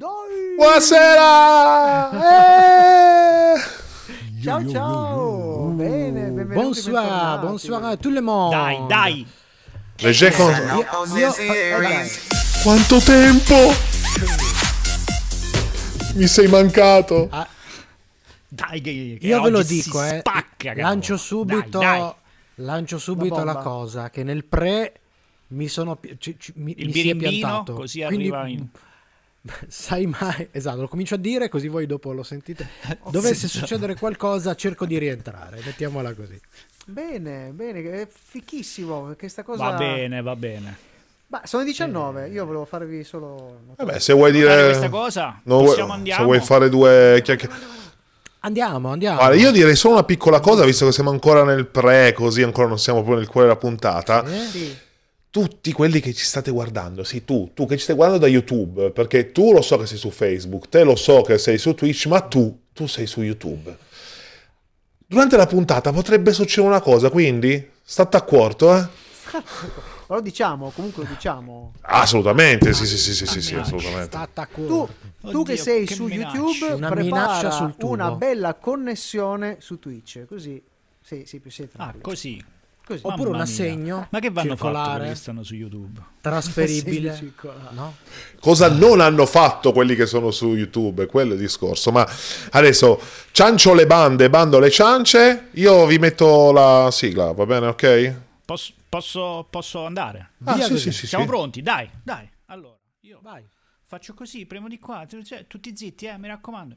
Dai! Buonasera! Eh! Ciao ciao! Bene, benvenuti, Bonsoir, bentornati. bonsoir a tout le monde. Dai, dai. Legge con... Io, io- eh, dai. Quanto tempo! Mi sei mancato. Dai, che, che io ve lo oggi dico, eh. Spacca, cavolo. lancio subito, Dai, dai. lancio subito la bomba. cosa che nel pre mi sono pi- ci- ci- mi, Il mi si è birimbino, piantato. così Quindi, arriva in... Sai mai, esatto, lo comincio a dire così voi dopo lo sentite. Dovesse succedere qualcosa, cerco di rientrare, mettiamola così. Bene, bene, è fichissimo questa cosa. Va bene, va bene. Ma sono 19, io volevo farvi solo Vabbè, se vuoi dire... questa cosa? No, Possiamo vuoi- andiamo? se vuoi fare due chiacchiere... Andiamo, andiamo. Guarda, io direi solo una piccola cosa, visto che siamo ancora nel pre, così ancora non siamo proprio nel cuore della puntata. Eh? Sì. Tutti quelli che ci state guardando, sì, tu, tu che ci stai guardando da YouTube, perché tu lo so che sei su Facebook, te lo so che sei su Twitch, ma tu, tu sei su YouTube. Durante la puntata potrebbe succedere una cosa, quindi state a quarto, eh? Ma lo diciamo, comunque lo diciamo. Assolutamente, sì, sì, sì, sì, sì, sì, assolutamente. Tu, tu Oddio, che sei che su minaccia. YouTube, Una prepara una bella connessione su Twitch, così sei, sei più sei Ah, così. Così. Oppure Mamma un mia. assegno Ma che vanno fatto circolare. quelli che stanno su YouTube? Trasferibile. No? Cosa non hanno fatto quelli che sono su YouTube, quello è il discorso. Ma adesso ciancio le bande, bando le ciance, io vi metto la sigla, va bene, ok? Posso, posso, posso andare? Ah, Via sì, sì, sì, Siamo sì. pronti? Dai, dai. Allora, io Vai. faccio così, premo di qua. cioè, tutti zitti, eh, mi raccomando.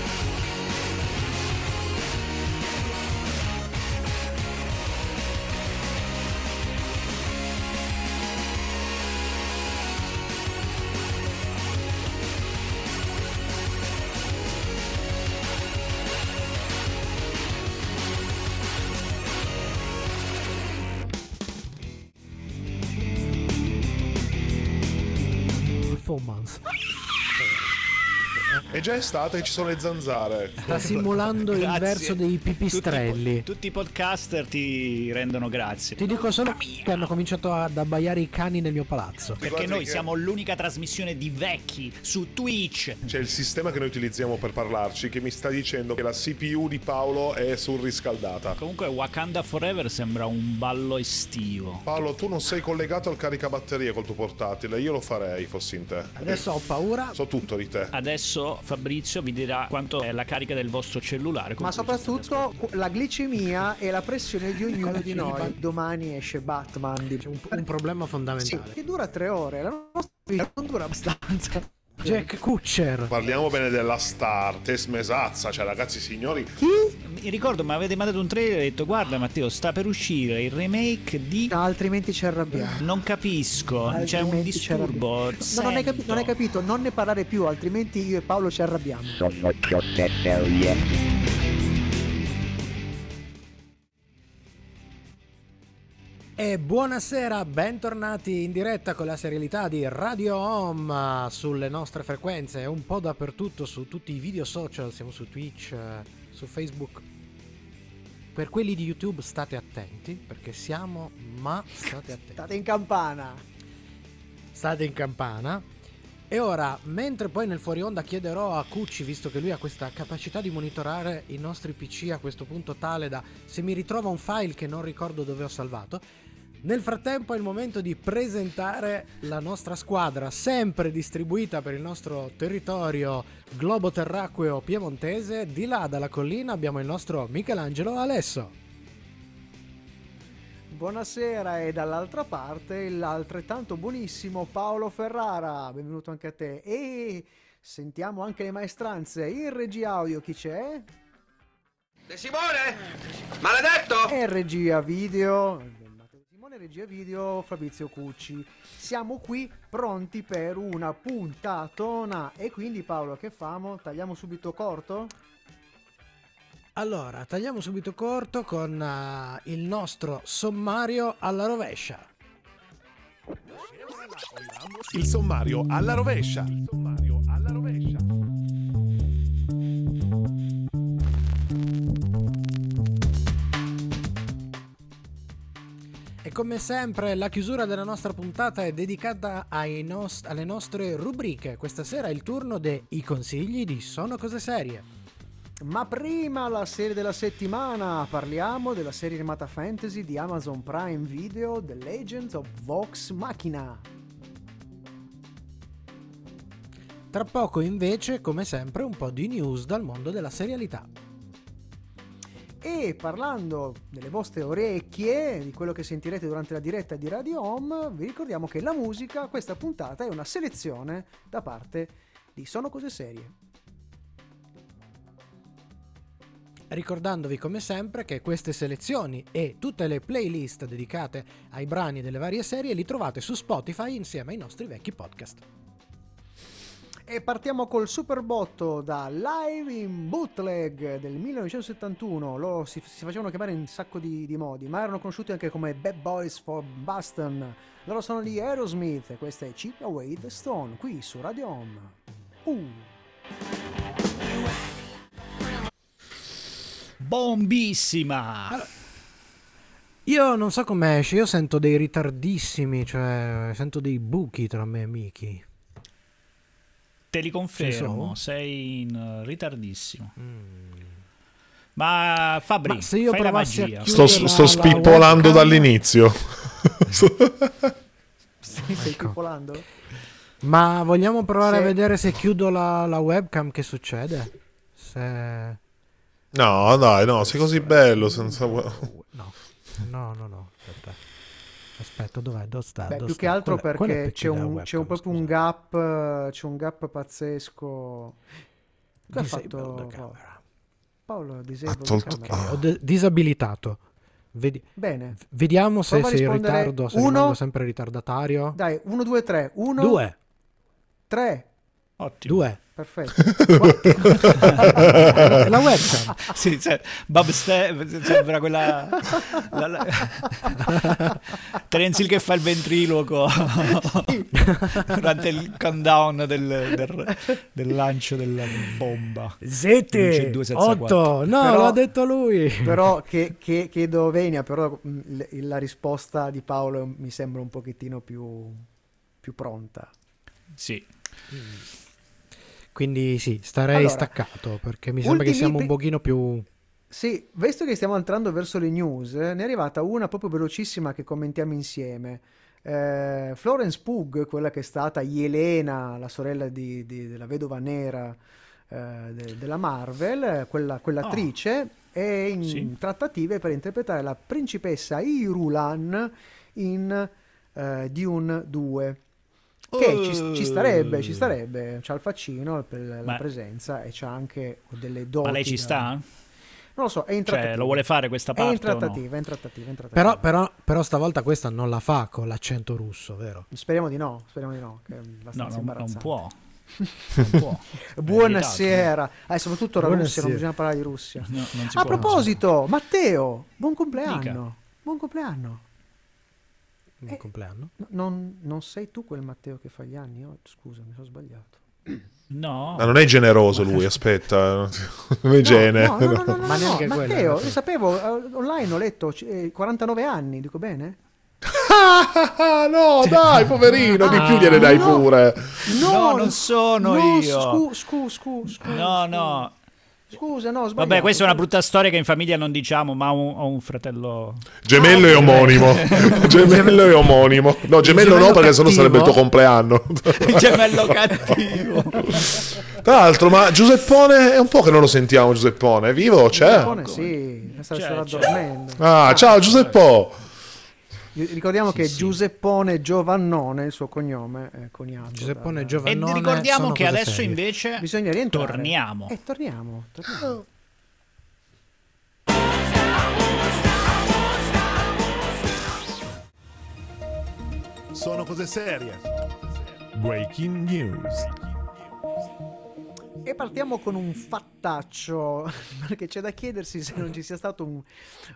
Già estate e ci sono le zanzare. Sta simulando il Grazie. verso dei pipistrelli. Tutti, tutti i podcaster ti rendono grazie. Ti dico solo che hanno cominciato ad abbaiare i cani nel mio palazzo. Perché noi che- siamo l'unica trasmissione di vecchi su Twitch. C'è il sistema che noi utilizziamo per parlarci che mi sta dicendo che la CPU di Paolo è surriscaldata. Comunque Wakanda Forever sembra un ballo estivo. Paolo, tu non sei collegato al caricabatterie col tuo portatile, io lo farei fossi in te. Adesso ho paura. So tutto di te. Adesso Fabrizio vi dirà quanto è la carica del vostro cellulare. Ma soprattutto la glicemia e la pressione di ognuno di noi. Domani esce Batman di C'è un, un problema Sì, fondamentale. che dura tre ore. La nostra vita non dura abbastanza. Jack Kutcher. Parliamo bene della star, Tess Mesazza, cioè ragazzi signori, Mi ricordo, mi avete mandato un trailer e ho detto guarda Matteo, sta per uscire il remake di... No, altrimenti ci arrabbiamo. Non capisco, c'è un Altrimenti disturbo. No, non, hai capi- non hai capito, non ne parlare più, altrimenti io e Paolo ci arrabbiamo. Sono Giorgetterie. E buonasera, bentornati in diretta con la serialità di Radio Home sulle nostre frequenze, un po' dappertutto su tutti i video social, siamo su Twitch, eh, su Facebook. Per quelli di YouTube state attenti, perché siamo, ma state attenti. State in campana. State in campana. E ora, mentre poi nel fuori onda chiederò a Cucci, visto che lui ha questa capacità di monitorare i nostri PC a questo punto tale da se mi ritrova un file che non ricordo dove ho salvato, nel frattempo è il momento di presentare la nostra squadra, sempre distribuita per il nostro territorio globo-terracqueo piemontese. Di là dalla collina abbiamo il nostro Michelangelo Alesso. Buonasera e dall'altra parte l'altrettanto buonissimo Paolo Ferrara. Benvenuto anche a te. E sentiamo anche le maestranze. In regia audio chi c'è? De Simone? Maledetto! E regia video. Simone, regia video Fabrizio Cucci. Siamo qui pronti per una puntatona. E quindi Paolo, che famo? Tagliamo subito corto? Allora, tagliamo subito corto con eh, il nostro sommario alla rovescia. il sommario alla rovescia. Il sommario alla rovescia. E come sempre la chiusura della nostra puntata è dedicata ai nos- alle nostre rubriche. Questa sera è il turno dei consigli di Sono Cose Serie. Ma prima la serie della settimana parliamo della serie animata fantasy di Amazon Prime Video The Legends of Vox Machina. Tra poco invece, come sempre, un po' di news dal mondo della serialità. E parlando delle vostre orecchie, di quello che sentirete durante la diretta di Radio Home, vi ricordiamo che la musica, questa puntata, è una selezione da parte di Sono Cose Serie. Ricordandovi come sempre che queste selezioni e tutte le playlist dedicate ai brani delle varie serie li trovate su Spotify insieme ai nostri vecchi podcast. E partiamo col super botto da Live in Bootleg del 1971. Loro si, si facevano chiamare in un sacco di, di modi, ma erano conosciuti anche come Bad Boys for Boston. Loro sono di Aerosmith e questa è Chip Away the Stone qui su Radio Home. Uh. Bombissima! Io non so come esce, io sento dei ritardissimi, cioè sento dei buchi tra me e Miki. Te li confermo, sei in eh, ritardissimo. Ma Fabri, Ma se io fai la magia. Sto, la- sto la spippolando webcam. dall'inizio. Sì, stai Ecco. pipolando? Ma vogliamo provare Se- a vedere se chiudo la, la webcam che succede? Se... No, dai, no, sei così bello senza... No, no, no, no, aspetta. Dov'è? Dove sta? Beh, Dove più sta? che altro il perché PC c'è un, webcam, c'è un proprio un gap, eh, c'è un gap pazzesco. Che ha fatto Paolo? Paolo Ha disable tolto... camera. ah. Ho de- disabilitato. Vedi- Bene, vediamo se sei in ritardo, se Uno. rimango sempre ritardatario. dai, 1, 2, 3, 1, Due, 3, Ottimo. due. Perfetto. la webcam. Sì, cioè, Bob Ste- sembra quella la, la... Terence che fa il ventriloquo durante il countdown del, del- del lancio della bomba. Sette, otto. No, Però- l'ha detto lui. però che, che, chiedo venia, però l- la risposta di Paolo mi sembra un pochettino più, più pronta. Sì. Quindi sì, starei Allora, staccato perché mi sembra che siamo un pochino più... Sì, visto che stiamo entrando verso le news, ne è arrivata una proprio velocissima che commentiamo insieme. Eh, Florence Pugh, quella che è stata Yelena, la sorella di- di- della vedova nera eh, de- della Marvel, quella, quell'attrice, è in Sì. trattative per interpretare la principessa Irulan in eh, Dune 2. Che ci, ci starebbe, ci starebbe, c'ha il faccino per la Ma- presenza e c'ha anche delle doti. Ma lei ci sta? non lo so, è in Cioè, trattativa. lo vuole fare questa È in parte o no? trattativa, è in trattativa, è in trattativa. Però, però, però stavolta questa non la fa con l'accento russo, vero? Speriamo di no, speriamo di no, che è No, abbastanza non, non imbarazzante. può. Non può. Buonasera. Ah, soprattutto la Russia, Buonasera. non bisogna parlare di Russia. No, A proposito, Matteo, buon compleanno. Dica. Buon compleanno. Buon Eh. compleanno. No, non, non sei tu quel Matteo che fa gli anni? Oh, scusa, mi sono sbagliato. No. Ma non è generoso lui, aspetta. Non è gene. No, no, no, no, no, no, Ma no, neanche quello, Matteo, no. io sapevo, eh, online ho letto eh, 49 anni, dico bene? Ah, no, dai, poverino, di più gliene dai no. pure. No, non sono no, io. Scu, scu, scu, scu, No, scu. no. Scusa, no, sbagliato. Vabbè, questa è una brutta storia che in famiglia non diciamo, ma ho un, ho un fratello. Gemello e omonimo. gemello e omonimo. No, gemello, no, gemello perché sennò cattivo. sarebbe il tuo compleanno. Gemello cattivo. Tra l'altro, ma Giuseppone è un po' che non lo sentiamo, Giuseppone. È vivo? C'è? Giuseppone, sì, stava dormendo. Ah, ciao Giuseppo. Ricordiamo che Giuseppone Giovannone, il suo cognome, è coniato. Giuseppone E Giovannone. ricordiamo sono che adesso serie. invece Bisogna rientrare. torniamo. Eh, torniamo, torniamo. Sono cose serie. Breaking news. E partiamo con un fattaccio, perché c'è da chiedersi se non ci sia stato un-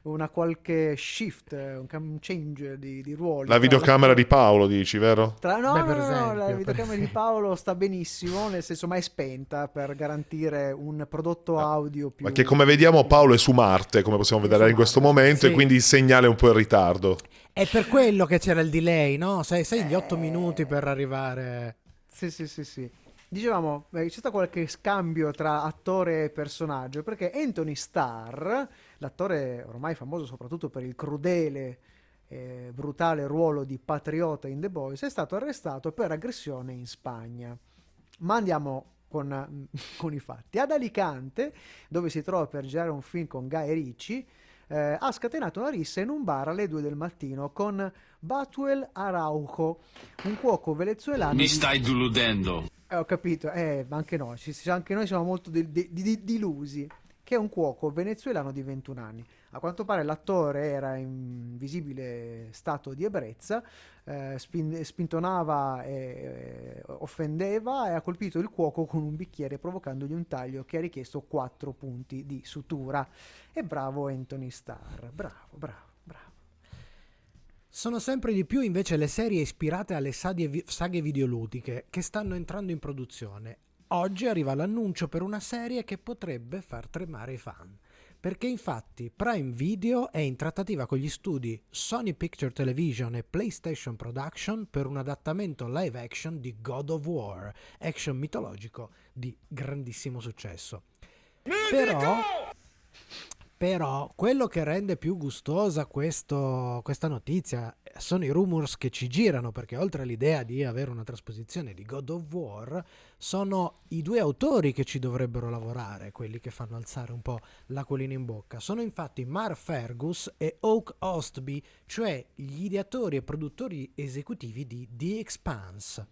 una qualche shift, un change di, di ruoli. La videocamera di Paolo, dici, vero? Tra, no, Beh, no, per no, no, esempio, la videocamera di Paolo sta benissimo, nel senso ma è spenta per garantire un prodotto audio più... Perché come vediamo Paolo è su Marte, come possiamo vedere in questo momento, Sì. e quindi il segnale è un po' in ritardo. È per quello che c'era il delay, no? Sai, sai gli Eh. otto minuti per arrivare... Sì, sì, sì, sì. Dicevamo, eh, c'è stato qualche scambio tra attore e personaggio, perché Anthony Starr, l'attore ormai famoso soprattutto per il crudele e brutale ruolo di patriota in The Boys, è stato arrestato per aggressione in Spagna. Ma andiamo con, con i fatti. Ad Alicante, dove si trova per girare un film con Guy Ricci, eh, ha scatenato una rissa in un bar alle 2 del mattino con Batuel Araujo, un cuoco venezuelano. Mi stai deludendo. Eh, ho capito, eh, ma anche noi, ci- anche noi siamo molto di- di- di- dilusi. Che è un cuoco venezuelano di 21 anni. A quanto pare l'attore era in visibile stato di ebbrezza, eh, spin- spintonava e eh, offendeva e ha colpito il cuoco con un bicchiere provocandogli un taglio che ha richiesto 4 punti di sutura. E bravo Anthony Starr, bravo, bravo. Sono sempre di più invece le serie ispirate alle saghe, saghe videoludiche che stanno entrando in produzione. Oggi arriva l'annuncio per una serie che potrebbe far tremare i fan. Perché infatti Prime Video è in trattativa con gli studi Sony Picture Television e PlayStation Production per un adattamento live action di God of War, action mitologico di grandissimo successo. Però, però quello che rende più gustosa questo- questa notizia sono i rumors che ci girano, perché oltre all'idea di avere una trasposizione di God of War, sono i due autori che ci dovrebbero lavorare, quelli che fanno alzare un po' l'acquolina in bocca. Sono infatti Mar Fergus e Oak Ostby, cioè gli ideatori e produttori esecutivi di The Expanse.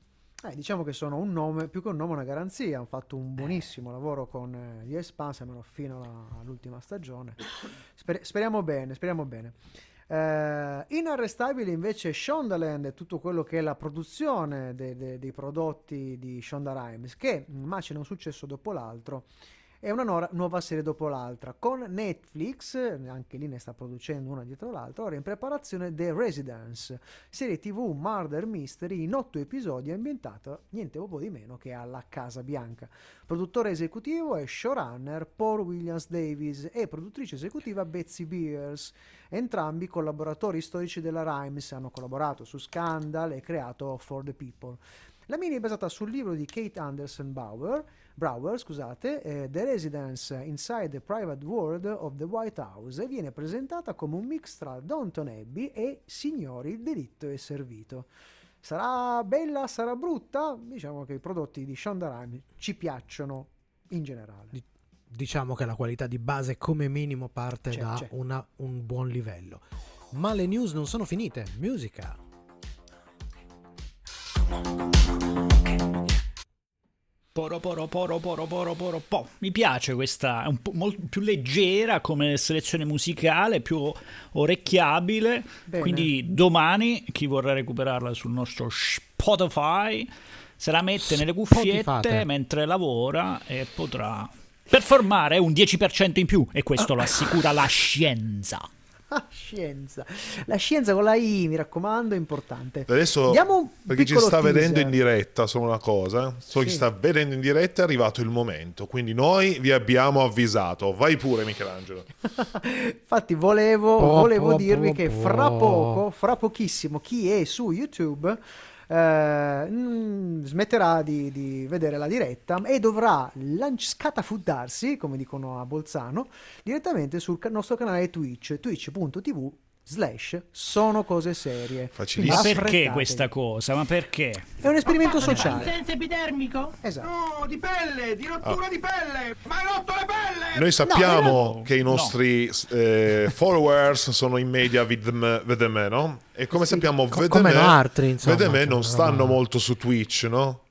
Eh, diciamo che sono un nome, più che un nome, una garanzia. Hanno fatto un buonissimo lavoro con eh, gli Expanse, almeno fino alla- all'ultima stagione. Sper- speriamo bene, speriamo bene. Eh, inarrestabile invece Shondaland e tutto quello che è la produzione de- de- dei prodotti di Shonda Rhimes, che macina un successo dopo l'altro. È una nora- nuova serie dopo l'altra. Con Netflix, anche lì ne sta producendo una dietro l'altra, ora in preparazione The Residence, serie tv Murder Mystery in otto episodi ambientata niente proprio di meno che alla Casa Bianca. Produttore esecutivo è showrunner Paul Williams Davis e produttrice esecutiva Betsy Beers. Entrambi collaboratori storici della Rhimes hanno collaborato su Scandal e creato For the People. La mini è basata sul libro di Kate Anderson Bauer, Brower, scusate, eh, The Residence Inside the Private World of the White House e viene presentata come un mix tra Downton Abbey e Signori, il delitto è servito. Sarà bella, sarà brutta? Diciamo che i prodotti di Shonda Rhimes ci piacciono in generale. Di- Diciamo che la qualità di base come minimo parte C'è, da c'è. una- un buon livello. Ma le news non sono finite. Musica. Poro poro poro poro poro poro po. Mi piace questa, è un po' molto più leggera come selezione musicale, più orecchiabile. Bene. Quindi domani chi vorrà recuperarla sul nostro Spotify se la mette nelle cuffiette Spotifate. mentre lavora e potrà performare un 10% in più e questo lo assicura la scienza. Scienza. La scienza con la I, mi raccomando, è importante. Adesso, Diamo un per chi ci sta vedendo teaser. in diretta, solo una cosa, solo chi Sì. sta vedendo in diretta è arrivato il momento, quindi noi vi abbiamo avvisato. Vai pure Michelangelo. Infatti volevo, Po, volevo po, dirvi po, che po. fra poco, fra pochissimo, chi è su YouTube eh, mm, smetterà di, di vedere la diretta e dovrà lanci- scatafuddarsi, come dicono a Bolzano, direttamente sul ca- nostro canale Twitch, twitch.tv slash sono cose serie. Facilissimo. Ma perché questa cosa? Ma perché? È un esperimento sociale. senza epidermico? Esatto. No, di pelle, di rottura di pelle! Ma hai rotto le pelle! Noi sappiamo No, che i no. nostri eh, followers sono in media vedem- vedeme, no? E come Sì. sappiamo, Co- vedeme, come altri, insomma, vedeme non stanno molto su Twitch, no?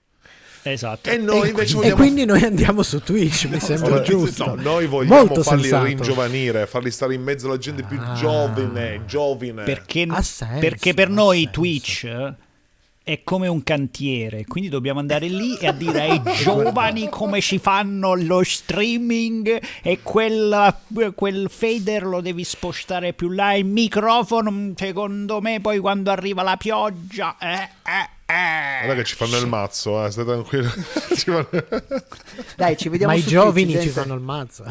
Esatto. E noi e, invece e vogliamo... quindi noi andiamo su Twitch, mi sembra Allora, giusto. no, noi vogliamo Molto farli sensato. ringiovanire, farli stare in mezzo alla gente più Ah. giovane, giovine. Perché, senso, perché per noi senso. Twitch è come un cantiere, quindi dobbiamo andare lì e a dire ai giovani come ci fanno lo streaming e quella- quel fader lo devi spostare più là, il microfono secondo me poi quando arriva la pioggia... Eh, eh, eh. Guarda che ci fanno il mazzo, eh, stai tranquillo. Ci fanno- Dai, ci vediamo Ma i giovani Twitch, ci gente. fanno il mazzo.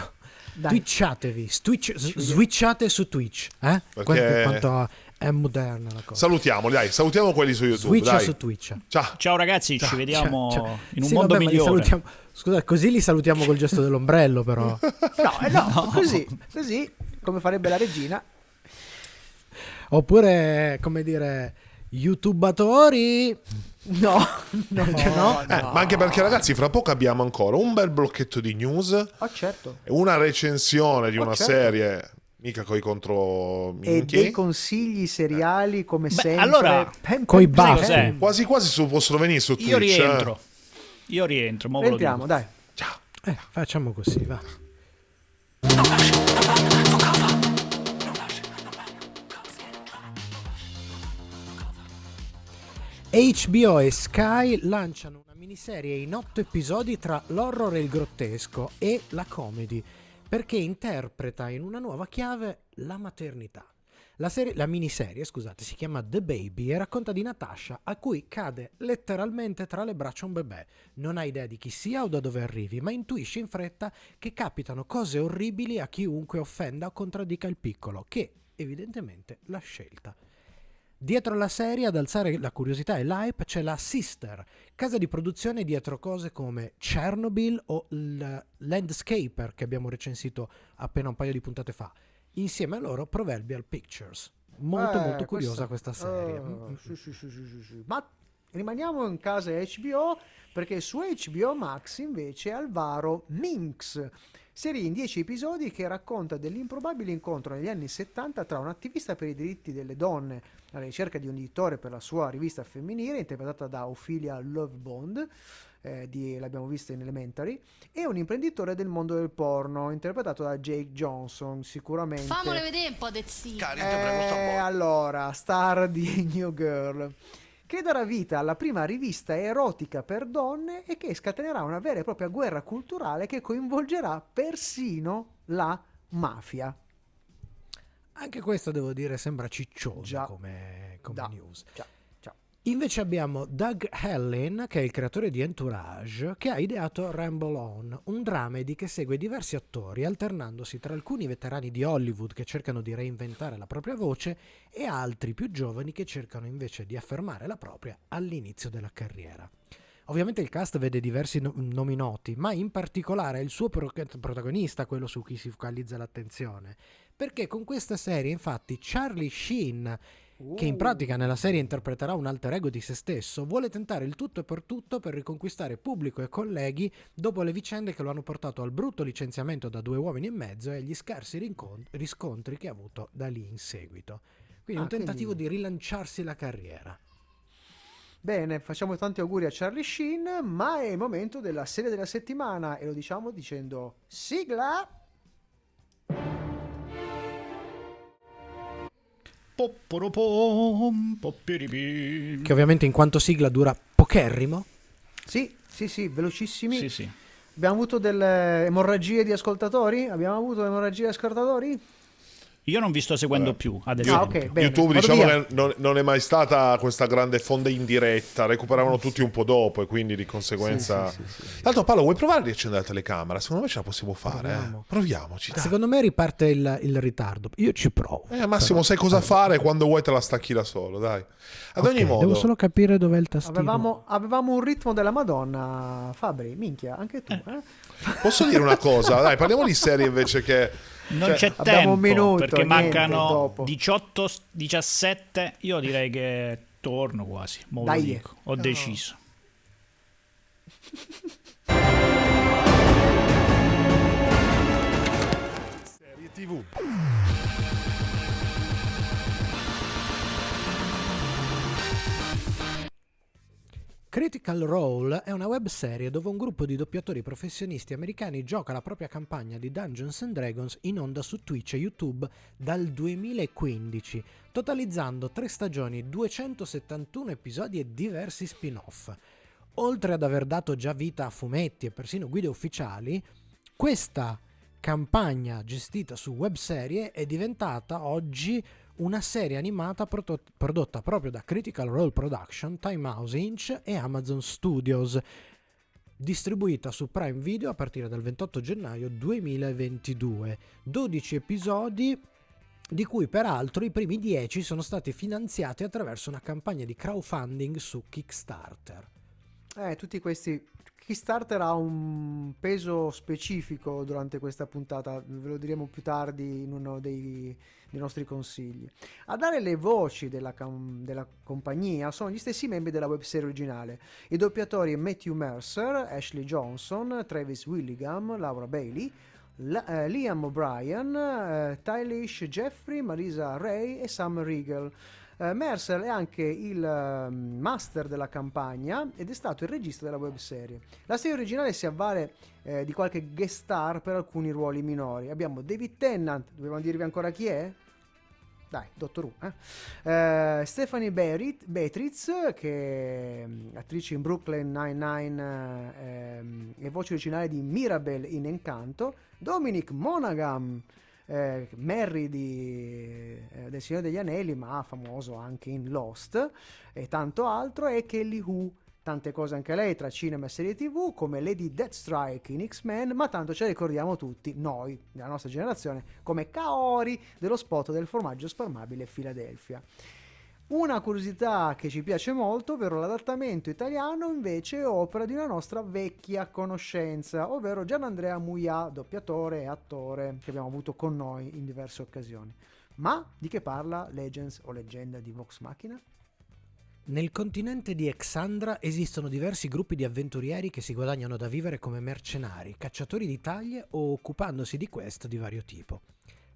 Dai. Twitchatevi, switch- switchate su Twitch. Eh? Perché- Quanto, è moderna la cosa. Salutiamo, dai, salutiamo quelli su YouTube. Switcha dai. su Twitch. Ciao. Ciao ragazzi, ci vediamo Ciao, ciao. in un Sì, mondo vabbè, migliore. salutiamo- Scusa, così li salutiamo col gesto dell'ombrello, però. No, eh, no, così, così, come farebbe la regina. Oppure, come dire, youtubatori. No, no, Cioè, no? Eh, ma anche perché ragazzi, fra poco abbiamo ancora un bel blocchetto di news, Oh, certo. e una recensione di Oh, una certo. serie, mica coi contro E dei consigli seriali come Beh, sempre. allora, Pem, coi baffi. Quasi quasi su- possono venire su Twitch. Io eh. rientro. Io rientro, lo Entriamo, dai. Ciao. Eh, facciamo così, va. HBO e Sky lanciano una miniserie in otto episodi tra l'horror e il grottesco e la comedy, perché interpreta in una nuova chiave la maternità. La, serie- la miniserie, scusate, si chiama The Baby e racconta di Natasha, a cui cade letteralmente tra le braccia un bebè. Non ha idea di chi sia o da dove arrivi, ma intuisce in fretta che capitano cose orribili a chiunque offenda o contraddica il piccolo, che evidentemente l'ha scelta. Dietro la serie, ad alzare la curiosità e l'hype, c'è la Sister, casa di produzione dietro cose come Chernobyl o il Landscaper che abbiamo recensito appena un paio di puntate fa. Insieme a loro Proverbial Pictures. Molto Eh, molto curiosa questa, serie. Oh, Mm, sì, sì, sì. Ma rimaniamo in casa HBO perché su HBO Max invece Alvaro Minx. Serie in 10 episodi che racconta dell'improbabile incontro negli anni 70 tra un attivista per i diritti delle donne alla ricerca di un editore per la sua rivista femminile, interpretata da Ophelia Lovebond, eh, di- l'abbiamo vista in Elementary, e un imprenditore del mondo del porno, interpretato da Jake Johnson, sicuramente. Fammole vedere un po' de zii. Eh, allora, star di New Girl, che darà vita alla prima rivista erotica per donne e che scatenerà una vera e propria guerra culturale che coinvolgerà persino la mafia. Anche questo devo dire sembra ciccioso Già. come, come Da. news. Ciao, ciao. Invece abbiamo Doug Hellin, che è il creatore di Entourage, che ha ideato Ramble On, un dramedy che segue diversi attori alternandosi tra alcuni veterani di Hollywood che cercano di reinventare la propria voce e altri più giovani che cercano invece di affermare la propria all'inizio della carriera. Ovviamente il cast vede diversi no- nomi noti, ma in particolare è il suo pro- protagonista quello su cui si focalizza l'attenzione. Perché con questa serie, infatti, Charlie Sheen che in pratica nella serie interpreterà un alter ego di se stesso, vuole tentare il tutto e per tutto per riconquistare pubblico e colleghi dopo le vicende che lo hanno portato al brutto licenziamento da due uomini e mezzo e agli scarsi rincon- riscontri che ha avuto da lì in seguito. Quindi Ah, un tentativo quindi- di rilanciarsi la carriera. Bene, facciamo tanti auguri a Charlie Sheen, ma è il momento della serie della settimana e lo diciamo dicendo sigla. Che ovviamente in quanto sigla dura pocherrimo. Sì, sì, sì, velocissimi. Sì, sì. Abbiamo avuto delle emorragie di ascoltatori? Abbiamo avuto emorragie di ascoltatori? Io non vi sto seguendo Vabbè. più, ad Ah, esempio. ok, bene. YouTube Vado diciamo via. che non, non è mai stata questa grande fonda in diretta, recuperavano tutti un po' dopo e quindi di conseguenza... Sì, sì, sì, l'altro Paolo, vuoi provare a riaccendere la telecamera? Secondo me ce la possiamo fare. eh. Proviamo. Proviamoci. dai. Secondo me riparte il, il ritardo. Io ci provo. Eh, Massimo, sai cosa fare quando vuoi te la stacchi da solo, dai. Ad ogni Ok, modo... Devo solo capire dov'è il tastino. Avevamo, avevamo un ritmo della Madonna, Fabri, minchia, anche tu. Eh? Posso dire una cosa? Dai, parliamo di serie invece che... Non Cioè, c'è tempo un minuto, perché mancano dopo. 18, 17. Io direi che torno quasi. Mo Dai. dico. Ho No. deciso. Serie TV. Critical Role è una webserie dove un gruppo di doppiatori professionisti americani gioca la propria campagna di Dungeons and Dragons in onda su Twitch e YouTube dal 2015, totalizzando tre stagioni, 271 episodi e diversi spin-off. Oltre ad aver dato già vita a fumetti e persino guide ufficiali, questa campagna gestita su webserie è diventata oggi una serie animata prodotta proprio da Critical Role Production, Time House Inc. e Amazon Studios, distribuita su Prime Video a partire dal 28 gennaio 2022. 12 episodi di cui peraltro i primi 10 sono stati finanziati attraverso una campagna di crowdfunding su Kickstarter. Eh, tutti questi Kickstarter ha un peso specifico durante questa puntata, ve lo diremo più tardi in uno dei, dei nostri consigli. A dare le voci della, della compagnia sono gli stessi membri della webserie originale, i doppiatori Matthew Mercer, Ashley Johnson, Travis Willingham, Laura Bailey, La- eh, Liam O'Brien, eh, Tylish Jeffrey, Marisa Ray e Sam Riegel. Eh, Mercer è anche il eh, master della campagna ed è stato il regista della webserie. La serie originale si avvale eh, di qualche guest star per alcuni ruoli minori. Abbiamo David Tennant, dobbiamo dirvi ancora chi è? Dai, Dottor Who. Eh? Eh, Stephanie Berit- Beatriz, che è mm, attrice in Brooklyn Nine-Nine ehm, e voce originale di Mirabel in Encanto. Dominic Monaghan, eh, Merry di, eh, del Signore degli Anelli, ma famoso anche in Lost e tanto altro, e Kelly Who, tante cose anche lei tra cinema e serie tv, come Lady Deathstrike in X-Men, ma tanto ce la ricordiamo tutti, noi, della nostra generazione, come Kaori dello spot del formaggio spalmabile Philadelphia. Una curiosità che ci piace molto, ovvero l'adattamento italiano invece è opera di una nostra vecchia conoscenza, ovvero Gianandrea Muia, doppiatore e attore che abbiamo avuto con noi in diverse occasioni. Ma di che parla Legends o leggenda di Vox Machina? Nel continente di Exandra esistono diversi gruppi di avventurieri che si guadagnano da vivere come mercenari, cacciatori di taglie o occupandosi di quest di vario tipo.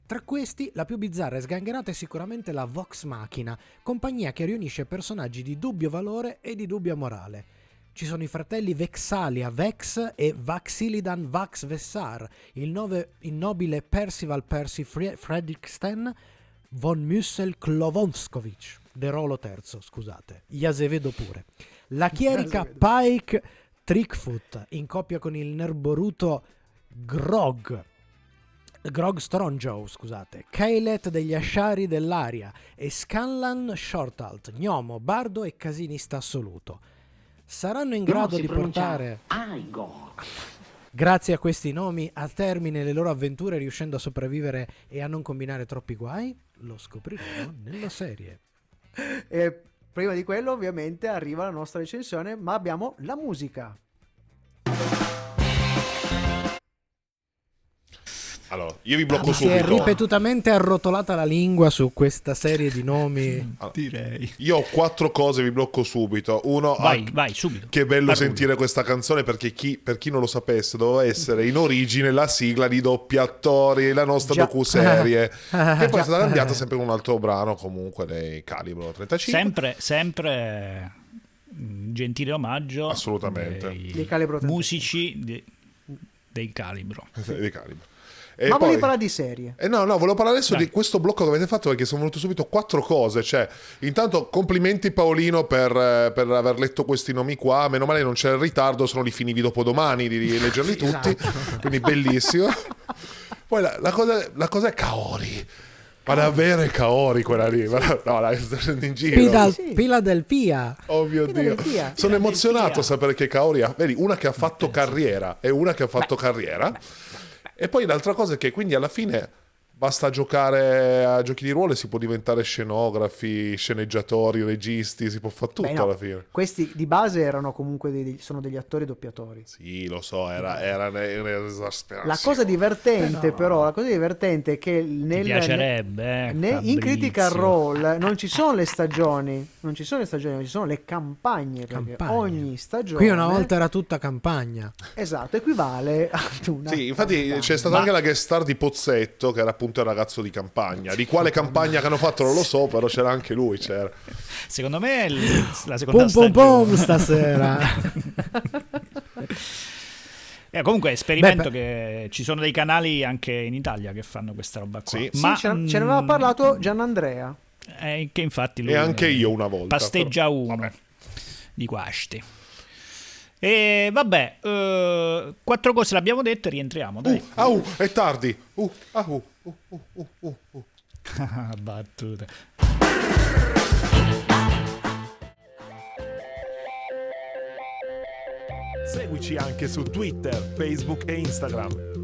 Tra questi, la più bizzarra e sgangherata è sicuramente la Vox Machina, compagnia che riunisce personaggi di dubbio valore e di dubbia morale. Ci sono i fratelli Vexalia Vex e Vaxilidan Vax Vessar, il, nove- il nobile Percival Percy Fre- Fredriksten, von Mussel Klovonskovic, De Rolo III, scusate, gli Azevedo pure. La chierica. Pike Trickfoot, in coppia con il nerboruto Grog, Grog Stronjow, scusate, Kailet degli Asciari dell'Aria e Scanlan Shortalt, gnomo, bardo e casinista assoluto. Saranno in grado di portare, Igor. grazie a questi nomi, a termine le loro avventure riuscendo a sopravvivere e a non combinare troppi guai? Lo scopriremo nella serie. E prima di quello ovviamente arriva la nostra recensione, ma abbiamo la musica. Allora, io vi blocco Mi si è subito. ripetutamente arrotolata la lingua su questa serie di nomi. Direi. Io ho quattro cose, vi blocco subito. Uno, Vai, ah, vai, subito. Che bello Parruglio. sentire questa canzone perché chi, per chi non lo sapesse doveva essere in origine la sigla di doppiatori, la nostra Già. docuserie, che poi è stata cambiata sempre con un altro brano comunque dei Calibro 35. Sempre, sempre mm, gentile omaggio. Assolutamente. dei Di calibro 35. musici de- dei calibro. Dei Calibro. E ma poi- volevi parlare di serie? Eh no, no, volevo parlare adesso Dai. di questo blocco che avete fatto perché sono venute subito quattro cose. Cioè, intanto complimenti Paolino per, eh, per aver letto questi nomi qua. Meno male non c'è il ritardo, se no li finivi dopo domani di leggerli tutti. Quindi bellissimo. Poi la, la cosa, la cosa è Kaori. Ma davvero è Kaori quella lì? No, dai, sto prendendo in giro. Pila, Sì. Pila del Pia. Oh mio Dio. Sono emozionato a sapere che Kaori ha... Vedi, una che ha fatto carriera e una che ha fatto carriera. E poi l'altra cosa è che quindi alla fine basta giocare a giochi di ruolo e si può diventare scenografi, sceneggiatori, registi, si può fare tutto Beh, no, alla fine. Questi di base erano comunque dei, sono degli attori doppiatori. Sì, lo so, era, era un'esasperazione. La cosa divertente, però, la cosa divertente è che nel, Ti piacerebbe, eh, in. Critical Role non ci sono le stagioni, non ci sono le stagioni, ci sono le campagne, perché Campagne. ogni stagione Qui una volta era tutta campagna. esatto, equivale ad una Sì, infatti campagna. c'è stata Ma- anche la guest star di Pozzetto, che era appunto probabilmente un ragazzo di campagna. Di quale campagna che hanno fatto non lo so, però c'era anche lui. C'era. Secondo me è il- la seconda Pom pom pom stagione. stasera. Eh, comunque esperimento Beh, che ci sono dei canali anche in Italia che fanno questa roba qua. Sì. Sì, Ma ce, ne- ce ne mm, aveva parlato Gianandrea. eh, che infatti lui E anche io una volta. pasteggia però- uno Vabbè. di quasti. E vabbè, eh, quattro cose l'abbiamo dette, rientriamo. Dai. Uh, ah, uh, è tardi. Uh, ah, uh, uh, uh. Battute. Seguici anche su Twitter, Facebook e Instagram.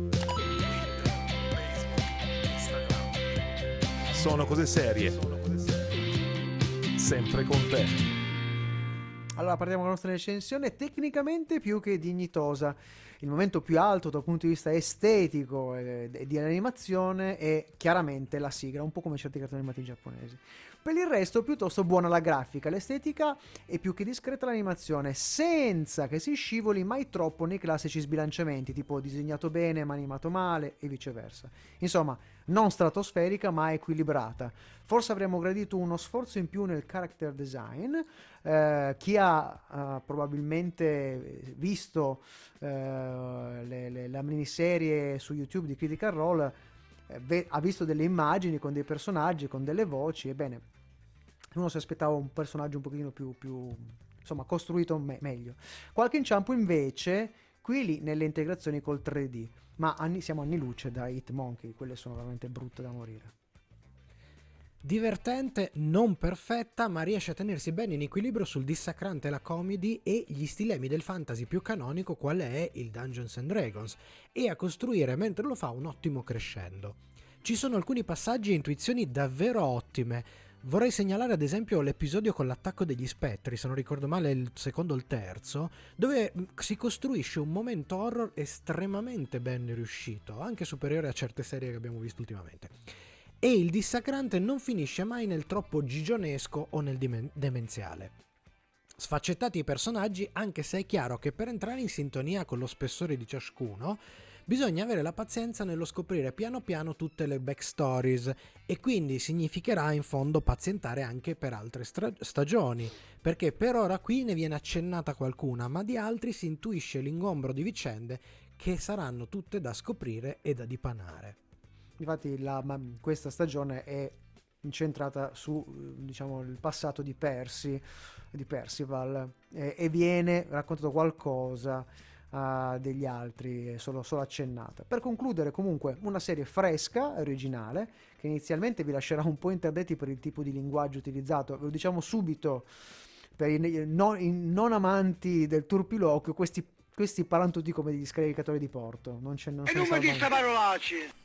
Sono cose serie. Sempre con te. Allora partiamo con la nostra recensione, tecnicamente più che dignitosa. Il momento più alto dal punto di vista estetico e e di animazione è chiaramente la sigla, un po' come certi cartoni animati giapponesi. Per il resto piuttosto buona la grafica, l'estetica è più che discreta l'animazione, senza che si scivoli mai troppo nei classici sbilanciamenti, tipo disegnato bene ma animato male e viceversa. Insomma, non stratosferica ma equilibrata. Forse avremmo gradito uno sforzo in più nel character design. Eh, chi ha eh, probabilmente visto eh, le- le- la miniserie su YouTube di Critical Role ve- ha visto delle immagini con dei personaggi, con delle voci, ebbene, uno si aspettava un personaggio un pochino più, più insomma, costruito me- meglio. Qualche inciampo invece, qui lì nelle integrazioni col 3D, ma anni- siamo anni luce da Hitmonkey, quelle sono veramente brutte da morire. Divertente, non perfetta, ma riesce a tenersi bene in equilibrio sul dissacrante la comedy e gli stilemi del fantasy più canonico qual è il Dungeons and Dragons e a costruire mentre lo fa un ottimo crescendo. Ci sono alcuni passaggi e intuizioni davvero ottime. Vorrei segnalare ad esempio l'episodio con l'attacco degli spettri, se non ricordo male il secondo o il terzo, dove mh, si costruisce un momento horror estremamente ben riuscito, anche superiore a certe serie che abbiamo visto ultimamente e il dissacrante non finisce mai nel troppo gigionesco o nel demenziale. Sfaccettati i personaggi, anche se è chiaro che per entrare in sintonia con lo spessore di ciascuno, bisogna avere la pazienza nello scoprire piano piano tutte le backstories e quindi significherà in fondo pazientare anche per altre stra- stagioni, perché per ora qui ne viene accennata qualcuna, ma di altri si intuisce l'ingombro di vicende che saranno tutte da scoprire e da dipanare. Infatti la- questa stagione è incentrata su eh, diciamo il passato di Percy di Percival eh, e viene raccontato qualcosa ah, degli altri è solo, solo accennata. Per concludere comunque una serie fresca originale che inizialmente vi lascerà un po' interdetti per il tipo di linguaggio utilizzato. Ve lo diciamo subito per i non, i non amanti del turpiloquio questi, questi parlano tutti come degli scaricatori di porto. Non c'è non E non mi dite parolacce!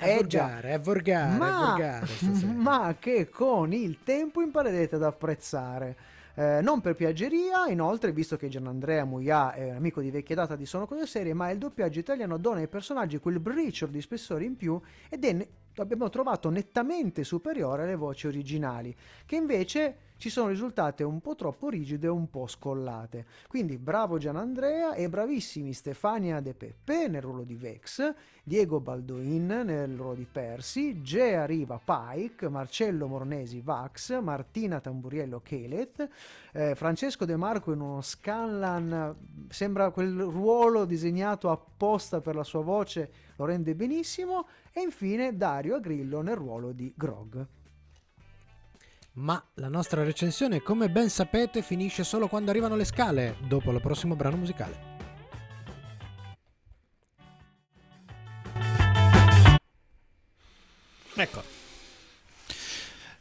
È Eh già. volgare, è volgare, è ma, volgare stasera. ma che con il tempo imparerete ad apprezzare. Eh, non per piaggeria, inoltre, visto che Gianandrea Muia è un amico di vecchia data di Sono Cose Serie, ma il doppiaggio italiano dona ai personaggi quel briciolo di spessore in più ed è, abbiamo trovato nettamente superiore alle voci originali, che invece ci sono risultate un po' troppo rigide e un po' scollate. Quindi bravo Gianandrea e bravissimi Stefania De Peppe nel ruolo di Vex, Diego Baldoin nel ruolo di Percy, Gea Riva Pike, Marcello Mornesi Vax, Martina Tamburiello Kelet, eh, Francesco De Marco in uno Scanlan, sembra quel ruolo disegnato apposta per la sua voce, lo rende benissimo, e infine Dario Agrillo nel ruolo di Grog. Ma la nostra recensione, come ben sapete, finisce solo quando arrivano le scale, dopo il prossimo brano musicale. Ecco.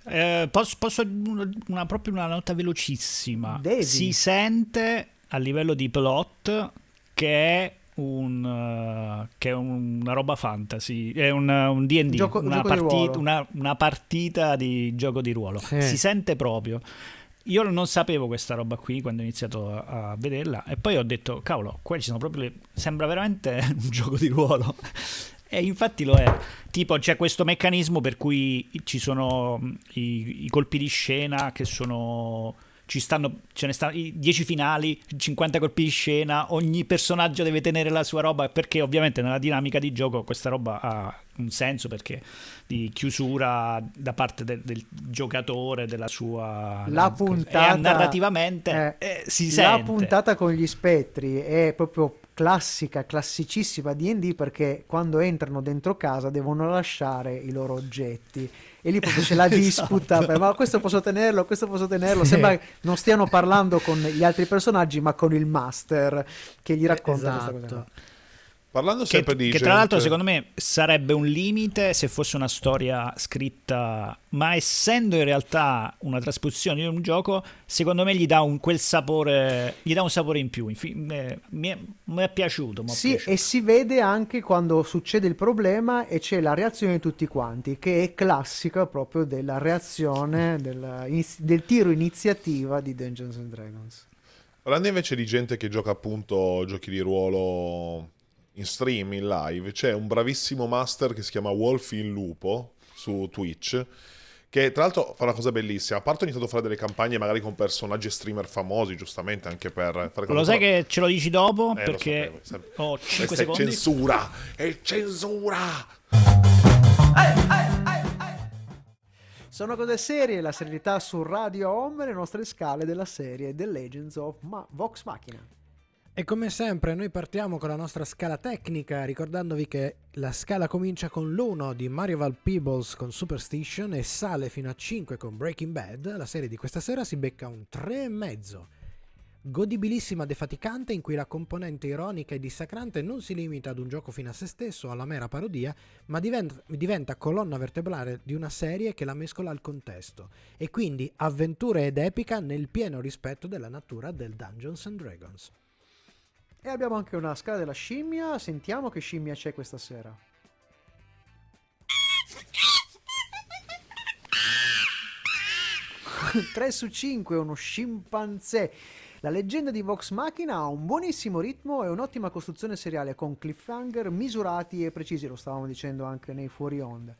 Eh, posso, posso una, proprio una nota velocissima. Devi. Si sente a livello di plot che è un, eh, che è una roba fantasy, è un, un D&D, Gioco- una, gioco di parti- ruolo. una- una partita di gioco di ruolo. Sì. Si sente proprio. Io non sapevo questa roba qui quando ho iniziato a, a vederla e poi ho detto, cavolo, qua ci sono proprio le... sembra veramente un gioco di ruolo. E infatti lo è. Tipo c'è questo meccanismo per cui ci sono mh, i, i colpi di scena che sono ci stanno, ce ne stanno i 10 finali, 50 colpi di scena, ogni personaggio deve tenere la sua roba perché ovviamente nella dinamica di gioco questa roba ha un senso perché di chiusura da parte del, del giocatore, della sua... La puntata narrativamente eh, eh, si La sente. puntata con gli spettri è proprio classica, classicissima D&D perché quando entrano dentro casa devono lasciare i loro oggetti. E lì proprio c'è la disputa per, ma questo posso tenerlo, questo posso tenerlo sembra che non stiano parlando con gli altri personaggi ma con il master che gli racconta questa cosa Parlando Che, sempre di che gente... tra l'altro secondo me sarebbe un limite se fosse una storia scritta, ma essendo in realtà una trasposizione di un gioco, secondo me gli dà un, quel sapore, gli dà un sapore in più. Infi- eh, mi, è, mi è piaciuto. mi è Sì, piaciuto. e si vede anche quando succede il problema e c'è la reazione di tutti quanti, che è classica proprio della reazione della- del tiro iniziativa di Dungeons and Dragons. Parlando invece di gente che gioca appunto giochi di ruolo in stream, in live, c'è un bravissimo master che si chiama Wolf il Lupo su Twitch, che tra l'altro fa una cosa bellissima, a parte ogni tanto fare delle campagne magari con personaggi streamer famosi, giustamente anche per fare Lo sai che ce lo dici dopo? Eh, perché sempre. ho 5 Questa è secondi. censura, è censura! Sono cose serie, la serietà su Radio Home e le nostre scale della serie The Legends of Ma- Vox Machina. E come sempre noi partiamo con la nostra scala tecnica, ricordandovi che la scala comincia con l'1 di Mario Val Peebles con Superstition e sale fino a 5 con Breaking Bad. La serie di questa sera si becca un 3,5. Godibilissima defaticante in cui la componente ironica e dissacrante non si limita ad un gioco fino a se stesso alla mera parodia, ma diventa, diventa colonna vertebrale di una serie che la mescola al contesto e quindi avventura ed epica nel pieno rispetto della natura del Dungeons and Dragons. E abbiamo anche una scala della scimmia, sentiamo che scimmia c'è questa sera. Tre su 5, uno scimpanzé. La leggenda di Vox Machina ha un buonissimo ritmo e un'ottima costruzione seriale con cliffhanger misurati e precisi, lo stavamo dicendo anche nei fuori onda.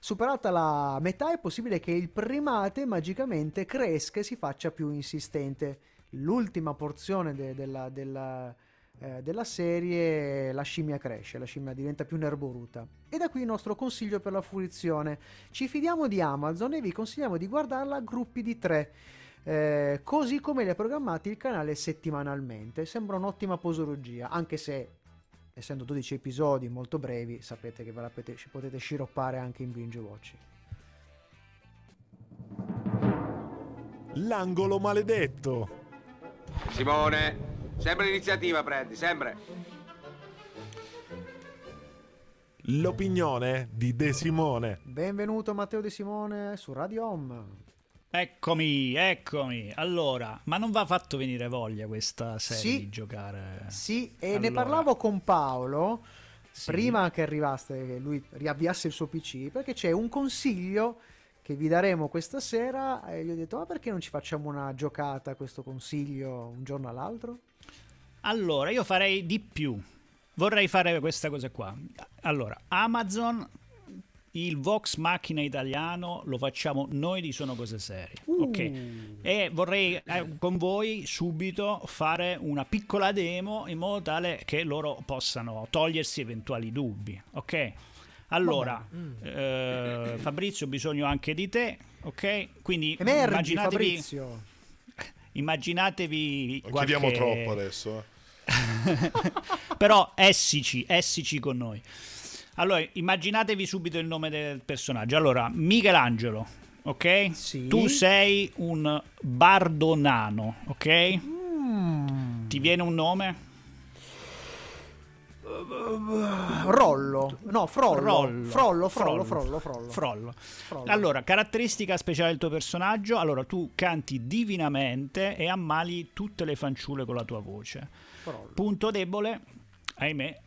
Superata la metà è possibile che il primate magicamente cresca e si faccia più insistente. L'ultima porzione de- della, della, eh, della serie la scimmia cresce, la scimmia diventa più nerboruta. E da qui il nostro consiglio per la fruizione. Ci fidiamo di Amazon e vi consigliamo di guardarla a gruppi di tre. eh, così come li ha programmati il canale settimanalmente. Sembra un'ottima posologia, anche se essendo 12 episodi molto brevi, sapete che ve la potete, potete sciroppare anche in binge watching. L'angolo maledetto. Simone, sempre l'iniziativa prendi, sempre. L'opinione di De Simone. Benvenuto Matteo De Simone su Radio Home. Eccomi, eccomi. Allora, ma non va fatto venire voglia questa serie Sì. di giocare? Sì, e ne Allora. parlavo con Paolo Sì. prima che arrivasse, che lui riavviasse il suo PC, perché c'è un consiglio che vi daremo questa sera e gli ho detto ma perché non ci facciamo una giocata a questo consiglio un giorno all'altro? Allora, io farei di più. Vorrei fare questa cosa qua. Allora, Amazon, il Vox Macchina italiano lo facciamo noi di Sono Cose Serie. Ok. E vorrei eh, con voi subito fare una piccola demo in modo tale che loro possano togliersi eventuali dubbi. Ok. Allora, eh, Fabrizio, ho bisogno anche di te. Ok. Quindi Emergi immaginatevi, Fabrizio. immaginatevi. Qualche- chiediamo troppo adesso. eh. Però essici, essici con noi. Allora, immaginatevi subito il nome del personaggio. Allora, Michelangelo, ok? Sì. Tu sei un bardo nano, ok? Ti viene un nome? Rollo, no, frollo, Rollo. frollo, frollo, Frollo. frollo, frollo. Frollo. Frollo. Allora, caratteristica speciale del tuo personaggio. Allora, tu canti divinamente e ammali tutte le fanciulle con la tua voce. Frollo. Punto debole, ahimè,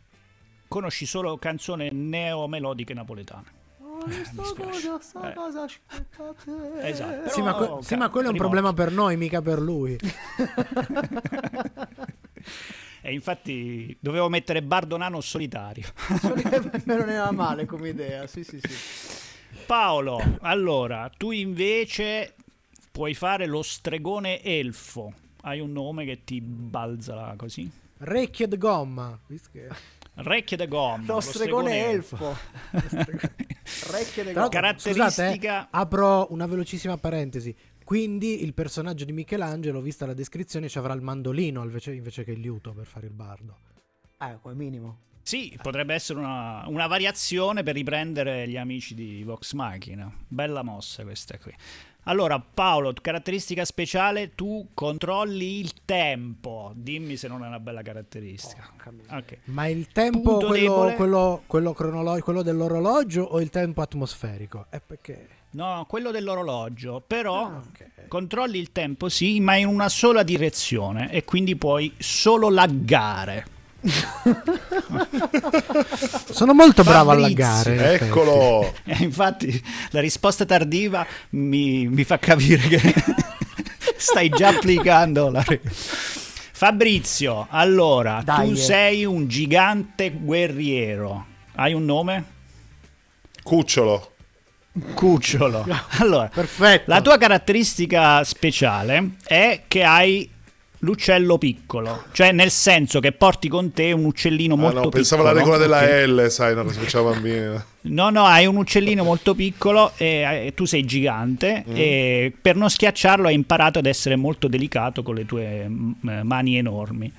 conosci solo canzoni neomelodiche napoletane. Questa cosa, sta Eh. cosa aspettate. Esatto. Sì, ma, que- sì, ma quello è un rivolto. problema per noi, mica per lui. E infatti dovevo mettere Bardo Nano solitario. non era male come idea, sì sì sì. Paolo, allora, tu invece puoi fare lo stregone elfo. Hai un nome che ti balza così? Recchie de gomma. Recchie de gomma. Lo stregone elfo. Recchie de l'altro, Caratteristica- scusate, eh, apro una velocissima parentesi. Quindi il personaggio di Michelangelo, vista la descrizione, ci avrà il mandolino invece, invece che il liuto per fare il bardo. Eh, come minimo. Sì, potrebbe essere una, una variazione per riprendere gli amici di Vox Machina. Bella mossa questa qui. Allora, Paolo, caratteristica speciale, tu controlli il tempo. Dimmi se non è una bella caratteristica. Ok. Ma il tempo, quello, quello, quello cronolo- quello dell'orologio o il tempo atmosferico? È perché... No, quello dell'orologio, però Ah, ok. controlli il tempo, sì, ma in una sola direzione e quindi puoi solo laggare. Sono molto bravo a Fabrizio, laggare. in effetti. Eccolo! E infatti la risposta tardiva mi, mi fa capire che stai già applicando la. Fabrizio, allora, Dai, tu eh. sei un gigante guerriero. Hai un nome? Cucciolo. Cucciolo. Allora, Perfetto. la tua caratteristica speciale è che hai l'uccello piccolo, cioè nel senso che porti con te un uccellino Ah, molto no, piccolo. pensavo alla regola della? L, sai, che faceva bambino. No, no, hai un uccellino molto piccolo e eh, tu sei gigante Mm. e per non schiacciarlo hai imparato ad essere molto delicato con le tue mm, eh, mani enormi.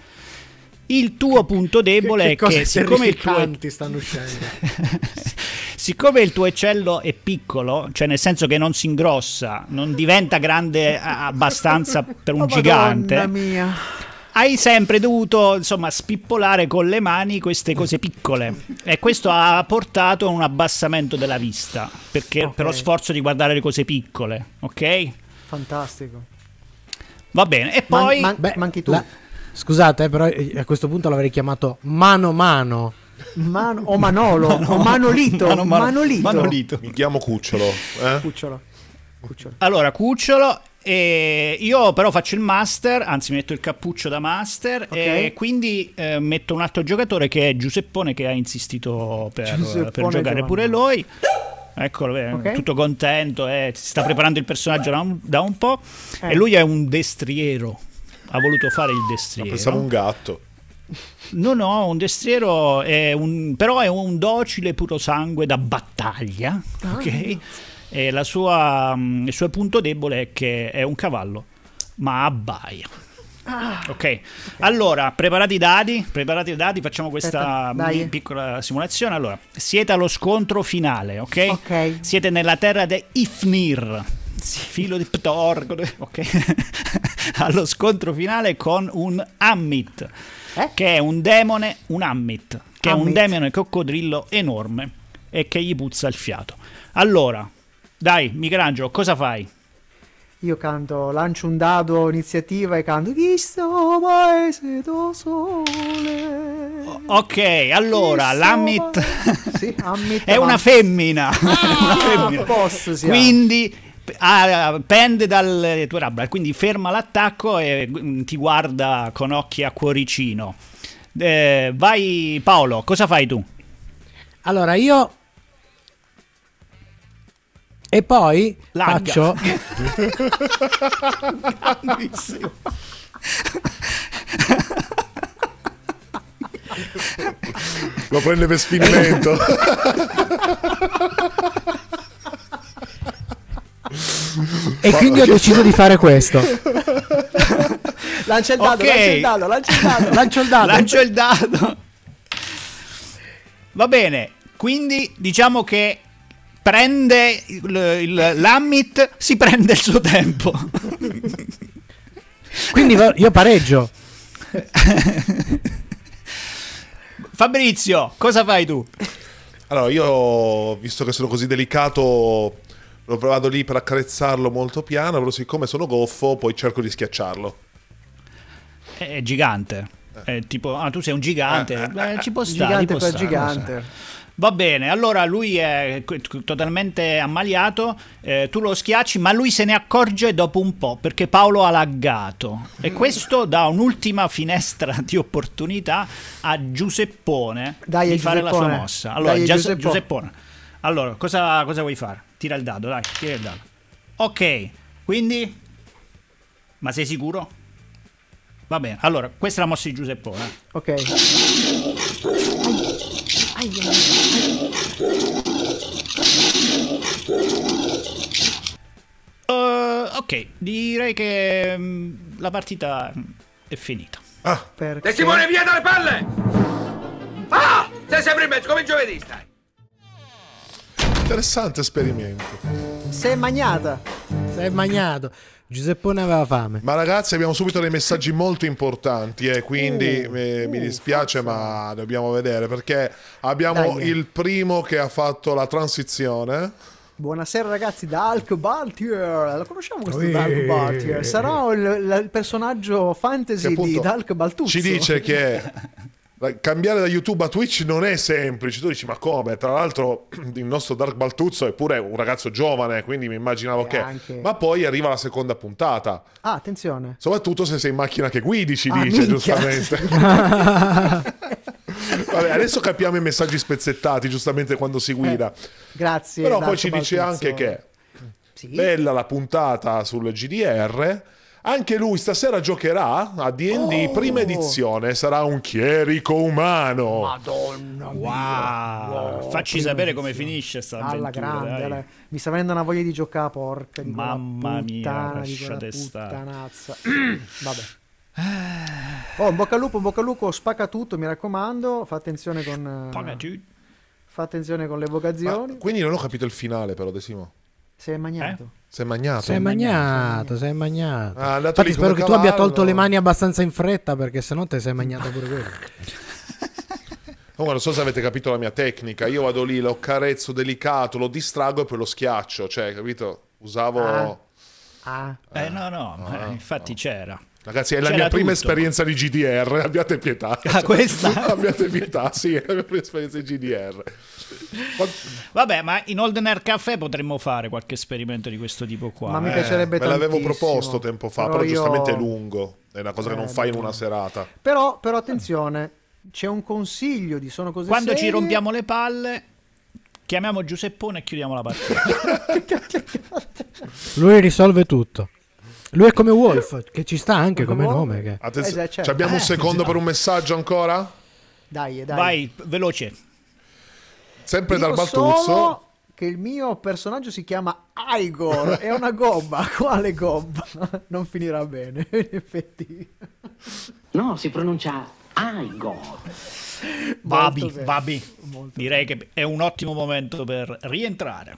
Il tuo punto debole che è cose che siccome il, tuo, terrificanti stanno uscendo. siccome il tuo uccello è piccolo, cioè nel senso che non si ingrossa, non diventa grande abbastanza per un Oh, gigante, mia. hai sempre dovuto insomma spippolare con le mani queste cose piccole e questo ha portato a un abbassamento della vista perché Ok. per lo sforzo di guardare le cose piccole ok Fantastico. va bene e Man- poi man- Beh, manchi tu. la- Scusate, eh, però eh, a questo punto l'avrei chiamato mano mano. Mano- o Manolo, o Manolito. Mano- mano- Manolito. Manolito. Mi chiamo Cucciolo. Eh? Cucciolo. Cucciolo. allora cucciolo e io però faccio il master anzi metto il cappuccio da master Ok. e quindi eh, metto un altro giocatore che è Giuseppone che ha insistito per, per giocare Giovanni. pure lui Eccolo, eh, Ok. tutto contento, eh, si sta preparando il personaggio da un, da un po'. Eh. E lui è un destriero. Ha voluto fare il Ma destriero. pensavo un gatto. No, no, un destriero è un, però è un docile puro sangue da battaglia, Ah. ok? E la sua, mm, il suo punto debole è che è un cavallo, ma abbaia. Ah. ok, allora preparati i dadi, preparati i dadi, facciamo questa Aspetta, piccola simulazione. Allora, siete allo scontro finale, ok? Ok. Siete nella terra di Ifnir, filo di Ptor, ok? allo scontro finale con un Ammit, Eh? che è un demone, un Ammit, che è un demone coccodrillo enorme e che gli puzza il fiato. Allora, dai, Michelangelo, cosa fai? Io canto, lancio un dado iniziativa e canto Questo paese do sole. Ok, allora, l'Ammit Sì, è una femmina. una femmina. posto siamo. Quindi ah, pende dalle tue labbra, quindi ferma l'attacco e mm, ti guarda con occhi a cuoricino. Eh, vai Paolo, cosa fai tu? Allora io. E poi Lagga. faccio. Lo prende per sfinimento. e quindi ho deciso di fare questo. Lancia il dado, Ok. lancia il dado, lancia il dado. Lancio il dado. Lancio il dado. Va bene, quindi diciamo che prende il, il- l'Ammit, si prende il suo tempo. Quindi io pareggio. Fabrizio, cosa fai tu? Allora, io, visto che sono così delicato, lo vado lì per accarezzarlo molto piano, però siccome sono goffo, poi cerco di schiacciarlo. È gigante. È tipo, ah, tu sei un gigante. Eh, eh, Beh, ci può stare. Gigante per stare, gigante. Va bene, allora lui è totalmente ammaliato, eh, tu lo schiacci, ma lui se ne accorge dopo un po' perché Paolo ha laggato e questo dà un'ultima finestra di opportunità a Giuseppone Dai, di fare la sua mossa. Allora, Dai, Giuseppone. Giuseppone. Allora, cosa, cosa vuoi fare? Tira il dado, dai, tira il dado. Ok, quindi Ma sei sicuro? Va bene, allora, questa è la mossa di Giuseppone. Ok. Ai, ai, ai. Uh, ok, direi che mm, la partita è finita. Ah, Perché? De Simone, via dalle palle! Ah! Sei sempre in mezzo, come giovedì stai. Interessante esperimento. È magnata. È magnato. Giuseppone aveva fame. Ma ragazzi, abbiamo subito dei messaggi molto importanti e quindi Uh, eh, mi uh, dispiace, ma dobbiamo vedere perché abbiamo Dai. il primo che ha fatto la transizione. Buonasera ragazzi da Hulk Baltier. Lo conosciamo questo Ui. Hulk Baltier? Sarà il, il- personaggio fantasy di Hulk Baltuzzo. ci dice che cambiare da YouTube a Twitch non è semplice. Tu dici, ma come? Tra l'altro, il nostro Dark Baltuzzo è pure un ragazzo giovane, quindi mi immaginavo E che. anche- Ma poi arriva la seconda puntata. Ah, attenzione. Soprattutto se sei in macchina che guidi, ci Ah, dice minchia. giustamente. Vabbè, adesso capiamo i messaggi spezzettati, giustamente quando si guida. Grazie. Però poi ci dice Baltuzzo. anche che Sì. bella la puntata sul GDR. Anche lui stasera giocherà a D&D Oh! prima edizione, sarà un chierico umano. Madonna mia. Wow, facci prima sapere come edizione. finisce sta Alla avventura. grande, dai. alla- mi sta venendo una voglia di giocare, porca di Mamma mia, puttana, lasciate quella stare. Vabbè. Oh, in bocca al lupo, in bocca al lupo, spacca tutto, mi raccomando. Fa attenzione con, eh, fa attenzione con le Ma vocazioni. quindi non ho capito il finale però, De Simo. Si è magnato. Si è magnato. Si è magnato, si è magnato. Ah, Infatti spero che tu abbia tolto le mani abbastanza in fretta perché sennò te sei magnato pure quello. Comunque non so se avete capito la mia tecnica. Io vado lì, lo carezzo delicato, lo distraggo e poi lo schiaccio. Cioè, capito? Usavo... Ah. Ah, Eh no, no, ma infatti c'era. Ragazzi, è la C'era mia prima tutto. esperienza di GDR, abbiate pietà. Ah, questa? abbiate pietà, sì, è la mia prima esperienza di GDR. Vabbè, ma in Olden Air Caffè potremmo fare qualche esperimento di questo tipo qua. Ma mi eh. piacerebbe Me l'avevo proposto tempo fa, Però però, io- giustamente è lungo. È una cosa che non Eh, fai in una serata. Però, però attenzione, c'è un consiglio di sono cose Quando ci serie. rompiamo le palle, chiamiamo Giuseppone e chiudiamo la partita. Lui risolve tutto. Lui è come Wolf, che ci sta anche come Wolf? nome. Che... Attenzione, Eh, certo. abbiamo un Eh, secondo per un messaggio ancora? Dai, dai. Vai, veloce. Sempre Ti dal dico Baltuzzo. che il mio personaggio si chiama Igor, è una gobba. Quale gobba? Non finirà bene, in effetti. No, si pronuncia Igor. Babi, bene. Babi. Direi che è un ottimo momento per rientrare.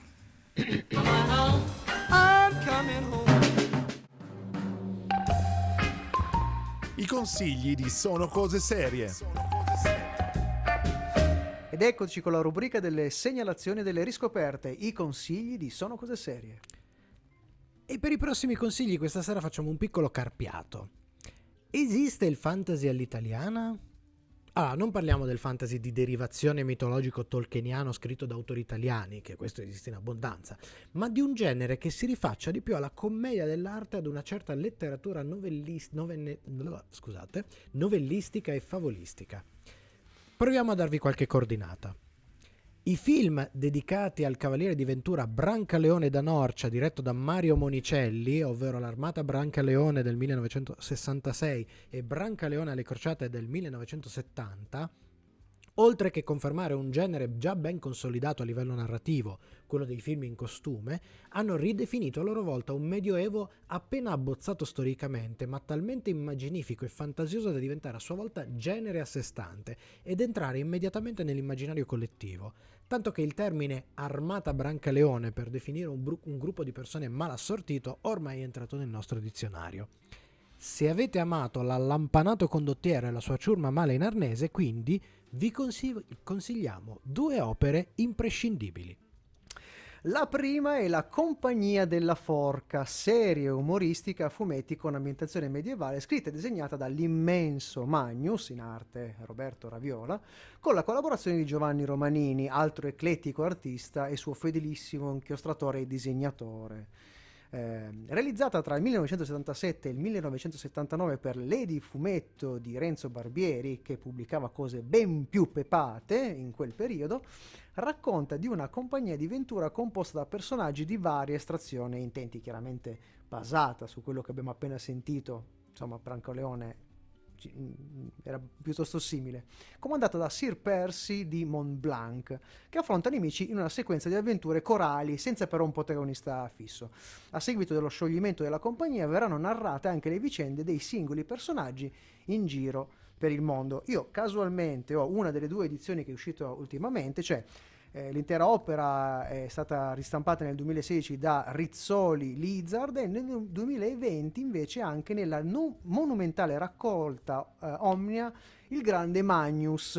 I consigli di Sono Cose Serie. Ed eccoci con la rubrica delle segnalazioni e delle riscoperte, i consigli di Sono Cose Serie. E per i prossimi consigli questa sera facciamo un piccolo carpiato. Esiste il fantasy all'italiana? Ah, non parliamo del fantasy di derivazione mitologico tolkieniano scritto da autori italiani, che questo esiste in abbondanza, ma di un genere che si rifaccia di più alla commedia dell'arte ad una certa letteratura novellis- novenne- scusate, novellistica e favolistica. Proviamo a darvi qualche coordinata. I film dedicati al Cavaliere di Ventura Brancaleone da Norcia, diretto da Mario Monicelli, ovvero l'Armata Brancaleone del 1966 e Brancaleone alle Crociate del 1970, oltre che confermare un genere già ben consolidato a livello narrativo, quello dei film in costume, hanno ridefinito a loro volta un medioevo appena abbozzato storicamente, ma talmente immaginifico e fantasioso da diventare a sua volta genere a sé stante ed entrare immediatamente nell'immaginario collettivo, tanto che il termine armata brancaleone per definire un, bru- un gruppo di persone mal assortito ormai è entrato nel nostro dizionario. Se avete amato l'allampanato condottiero e la sua ciurma male in arnese, quindi vi consi- consigliamo due opere imprescindibili. La prima è La Compagnia della Forca, serie umoristica a fumetti con ambientazione medievale, scritta e disegnata dall'immenso Magnus, in arte Roberto Raviola, con la collaborazione di Giovanni Romanini, altro eclettico artista e suo fedelissimo inchiostratore e disegnatore. Eh, realizzata tra il 1977 e il 1979 per Lady Fumetto di Renzo Barbieri, che pubblicava cose ben più pepate in quel periodo, racconta di una compagnia di ventura composta da personaggi di varia estrazione e intenti, chiaramente basata su quello che abbiamo appena sentito, insomma Brancaleone ci- mm, era piuttosto simile, comandata da Sir Percy di Montblanc, che affronta nemici in una sequenza di avventure corali senza però un protagonista fisso. A seguito dello scioglimento della compagnia verranno narrate anche le vicende dei singoli personaggi in giro per il mondo. Io casualmente ho una delle due edizioni che è uscita ultimamente, cioè eh, l'intera opera è stata ristampata nel 2016 da Rizzoli Lizard e nel 2020 invece anche nella nu- monumentale raccolta eh, Omnia Il Grande Magnus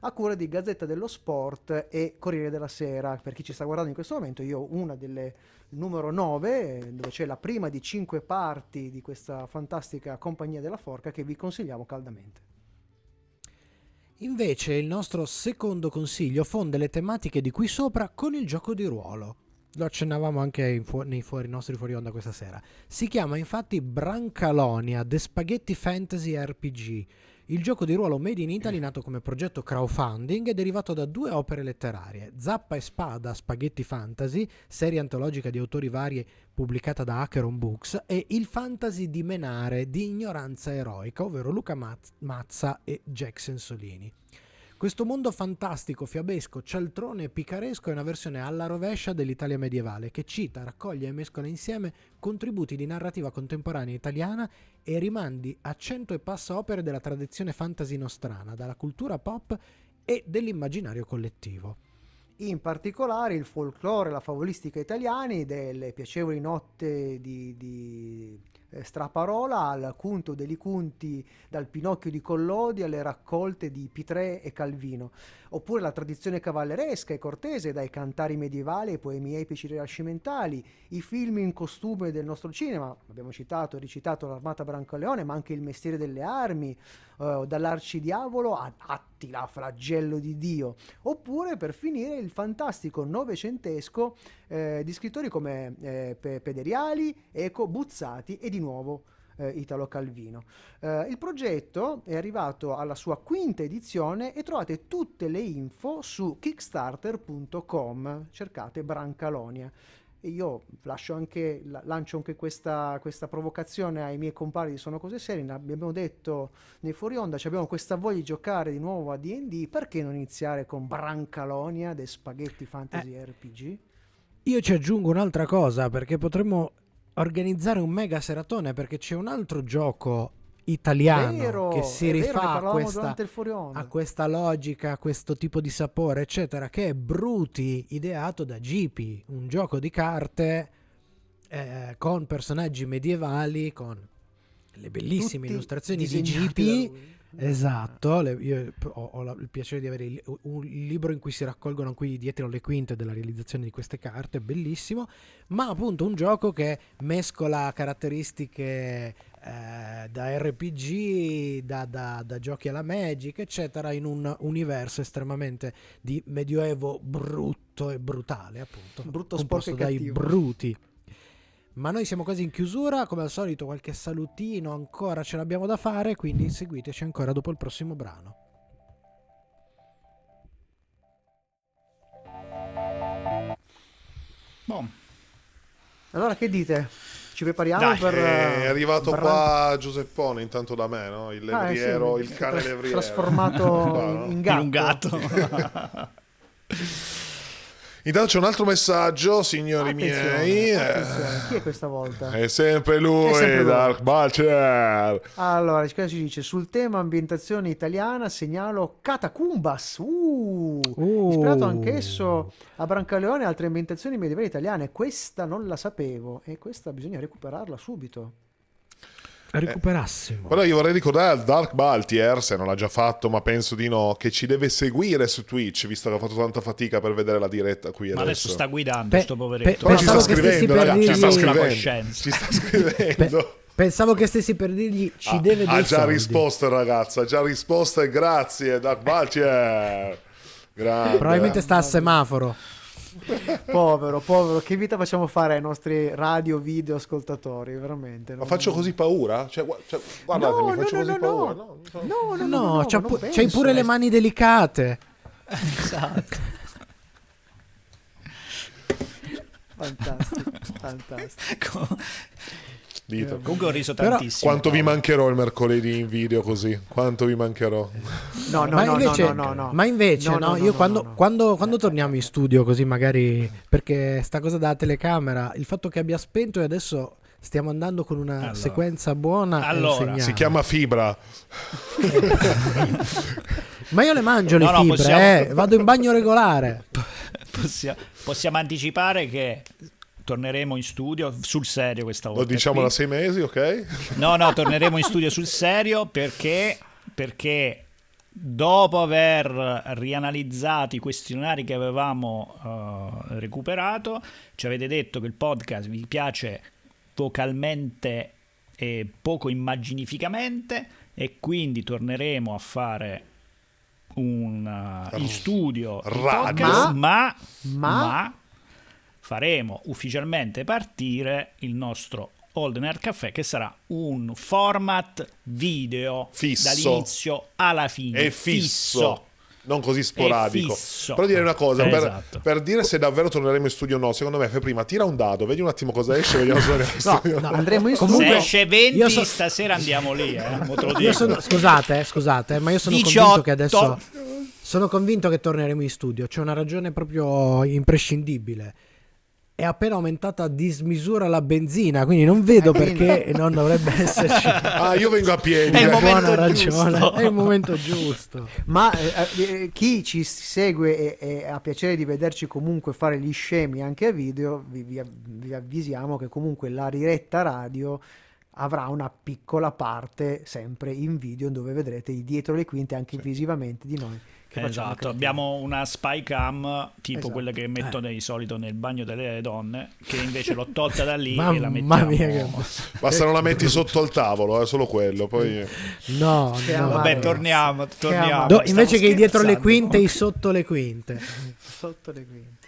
a cura di Gazzetta dello Sport e Corriere della Sera. Per chi ci sta guardando in questo momento, io ho una delle numero 9, eh, dove c'è la prima di cinque parti di questa fantastica compagnia della forca che vi consigliamo caldamente. Invece il nostro secondo consiglio fonde le tematiche di qui sopra con il gioco di ruolo. Lo accennavamo anche fu- nei fuori, nostri fuori onda questa sera. Si chiama infatti Brancalonia The Spaghetti Fantasy RPG. Il gioco di ruolo made in Italy nato come progetto crowdfunding è derivato da due opere letterarie, Zappa e Spada Spaghetti Fantasy, serie antologica di autori vari pubblicata da Acheron Books, e Il Fantasy di Menare di Ignoranza Eroica, ovvero Luca Maz- Mazza e Jack Sensolini. Questo mondo fantastico, fiabesco, cialtrone e picaresco è una versione alla rovescia dell'Italia medievale che cita, raccoglie e mescola insieme contributi di narrativa contemporanea italiana e rimandi a cento e passa opere della tradizione fantasy nostrana, dalla cultura pop e dell'immaginario collettivo. In particolare il folklore e la favolistica italiani, delle piacevoli notte di, di, eh, straparola al Cunto degli Cunti, dal Pinocchio di Collodi alle raccolte di Pitrè e Calvino, oppure la tradizione cavalleresca e cortese, dai cantari medievali ai poemi epici rinascimentali, i film in costume del nostro cinema, abbiamo citato e ricitato l'Armata Brancaleone, ma anche il mestiere delle armi, eh, dall'arcidiavolo a Attila, flagello di Dio, oppure per finire il fantastico novecentesco eh, di scrittori come eh, Pe- Pederiali, Eco, Buzzati e di nuovo eh, Italo Calvino. Eh, il progetto è arrivato alla sua quinta edizione e trovate tutte le info su kickstarter.com, cercate Brancalonia. E io lascio anche, la- lancio anche questa, questa provocazione ai miei compari di Sono Cose Serie. Ne abbiamo detto nei fuori onda, ci abbiamo questa voglia di giocare di nuovo a DD. Perché non iniziare con Brancalonia dei Spaghetti Fantasy RPG? Io ci aggiungo un'altra cosa perché potremmo organizzare un mega seratone perché c'è un altro gioco italiano Vero, che si vero, rifà a questa, a questa logica, a questo tipo di sapore, eccetera, che è Bruti, ideato da Gipi, un gioco di carte eh, con personaggi medievali, con le bellissime Tutti illustrazioni di Gipi. Esatto, le- io ho, ho la- il piacere di avere il- un libro in cui si raccolgono qui dietro le quinte della realizzazione di queste carte, bellissimo, ma appunto un gioco che mescola caratteristiche eh, da RPG, da, da- da giochi alla Magic, eccetera, in un universo estremamente di medioevo brutto e brutale, appunto. Brutto, sporco dai cattivo. bruti. Ma noi siamo quasi in chiusura, come al solito qualche salutino ancora ce l'abbiamo da fare, quindi seguiteci ancora dopo il prossimo brano. Boh. Allora che dite? Ci prepariamo Dai, per... È eh, arrivato Bran- qua Giuseppone intanto da me, no? Il Ah, eh, sì, levriero, il si è cane tra- levriero. Trasformato in In gatto. un gatto. Intanto c'è un altro messaggio, signori Attenzione, miei. attenzione. Chi è questa volta? È sempre lui, È sempre lui. Dark Balcher. Allora, cosa ci dice? Sul tema ambientazione italiana segnalo Catacumbas, uh, Uh. ispirato anch'esso a Brancaleone e altre ambientazioni medievali italiane. Questa non la sapevo e questa bisogna recuperarla subito. Recuperassimo. Però io vorrei ricordare al Dark Baltier, se non l'ha già fatto, ma penso di no, che ci deve seguire su Twitch, visto che ha fatto tanta fatica per vedere la diretta qui Ma adesso sta guidando Pe- sto poveretto. pe- Però ci sta Pensavo che stessi scrivendo, ragazzi, ci sta scrivendo. Ci sta scrivendo. Pensavo che stessi per dirgli ci Ha- deve dei ha già soldi. risposto il ragazzo, ha già risposto e grazie Dark Baltier. Grande. Probabilmente sta a semaforo. povero, povero, che vita facciamo fare ai nostri radio video ascoltatori, veramente. Ma non- faccio così paura? Cioè, cioè, guardatemi, No, faccio no, così no, paura. no. No. No, no, no, No, no, c'ha pu- penso. c'hai pure le mani delicate. Esatto. Fantastico, fantastico. Dito. Comunque ho riso Però- tantissimo. Quanto vi mancherò il mercoledì in video così? Quanto vi mancherò? No, no, ma, no, invece, no, no, no. ma invece, No, no, no, no, io no, quando, no, no. Quando, quando torniamo in studio, così magari perché sta cosa della telecamera, il fatto che abbia spento e adesso stiamo andando con una Allora. sequenza buona. Allora. Si chiama fibra. Ma io le mangio le No, no, fibre, possiamo- eh, vado in bagno regolare. Possia- possiamo anticipare che torneremo in studio sul serio questa volta. Lo diciamo qui. da sei mesi, ok? No, no, torneremo in studio sul serio perché, perché dopo aver rianalizzato i questionari che avevamo eh, recuperato, ci avete detto che il podcast vi piace vocalmente e poco immaginificamente e quindi torneremo a fare un, uh, in studio Radio. podcast, ma, Ma- ma faremo ufficialmente partire il nostro Olden Air Caffè che sarà un format video Fisso. dall'inizio alla fine È fisso. Non così sporadico. fisso. Però dire una cosa, Eh, per, esatto. per dire se davvero torneremo in studio o no, secondo me fai prima tira un dado, vedi un attimo cosa esce, vediamo se torniamo in No, studio. no, andremo in se studio. esce 20 io so- stasera andiamo lì eh, sono, scusate, eh, scusate, ma io sono 18. convinto che adesso sono convinto che torneremo in studio. C'è una ragione proprio imprescindibile. È appena aumentata a dismisura la benzina, quindi non vedo quindi- perché non dovrebbe esserci. Ah, io vengo a piedi. È il momento buona ragione. giusto. È il momento giusto. Ma eh, eh, chi ci segue e, e ha piacere di vederci comunque fare gli scemi anche a video, vi, vi vi avvisiamo che comunque la diretta radio avrà una piccola parte sempre in video dove vedrete i dietro le quinte anche visivamente di noi. Che Esatto, abbiamo una spy cam tipo Esatto. quella che metto di solito nel bagno delle donne, che invece l'ho tolta da lì e la Mamma mettiamo. mia, che... Basta non la metti sotto al tavolo, è solo quello. Poi No, Che no. Vabbè, torniamo, torniamo. amaro. Do- invece che dietro le quinte, i sotto le quinte. sotto le quinte.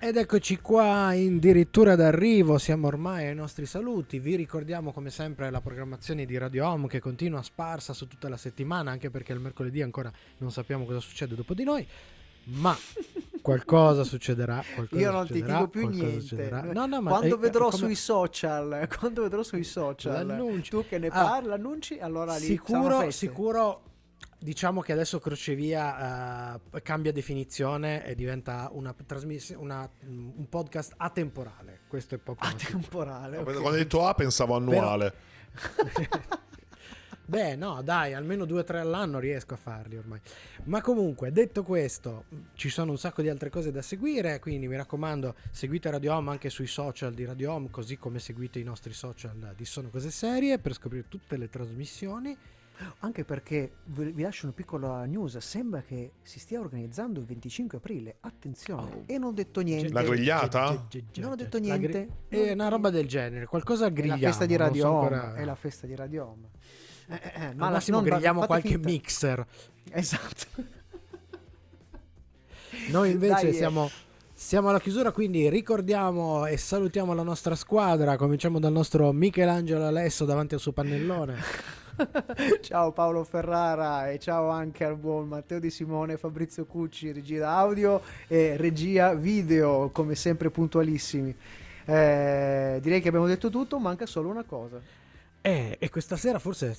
Ed eccoci qua, addirittura d'arrivo, siamo ormai ai nostri saluti. Vi ricordiamo come sempre la programmazione di Radio Home che continua sparsa su tutta la settimana, anche perché il mercoledì ancora non sappiamo cosa succede dopo di noi. Ma qualcosa succederà. qualcosa Io non ti dico più niente. succederà. No, no, ma quando è- vedrò come- sui social, quando vedrò sui social, L'annuncio. tu che ne Ah. parli, annunci, allora lì Sicuro, sicuro. Diciamo che adesso Crocevia eh, cambia definizione e diventa una trasmiss- una- un podcast atemporale. Questo è poco. Atemporale. ok. quando hai detto A pensavo annuale. Beh, no, dai, almeno due o tre all'anno riesco a farli ormai. Ma comunque, detto questo, ci sono un sacco di altre cose da seguire, quindi mi raccomando, seguite Radio Home anche sui social di Radio Home, così come seguite i nostri social di Sono Cose Serie per scoprire tutte le trasmissioni. Anche perché vi vi lascio una piccola news. Sembra che si stia organizzando il 25 aprile. Attenzione, Oh. e non ho detto niente. La grigliata? Non ho detto niente. È una roba del genere, qualcosa È grigliamo. la festa di non Radio so Home. ancora- È la festa di Radio Home. Eh, eh, eh, Al ma la- massimo non- grigliamo fate qualche finta- mixer. Esatto. Noi invece Dai, eh. siamo, siamo alla chiusura, quindi ricordiamo e salutiamo la nostra squadra. Cominciamo dal nostro Michelangelo Alesso davanti al suo pannellone. ciao Paolo Ferrara e ciao anche al buon Matteo Di Simone, Fabrizio Cucci, regia audio e regia video, come sempre puntualissimi. Eh, direi che abbiamo detto tutto, manca solo una cosa. Eh, e questa sera forse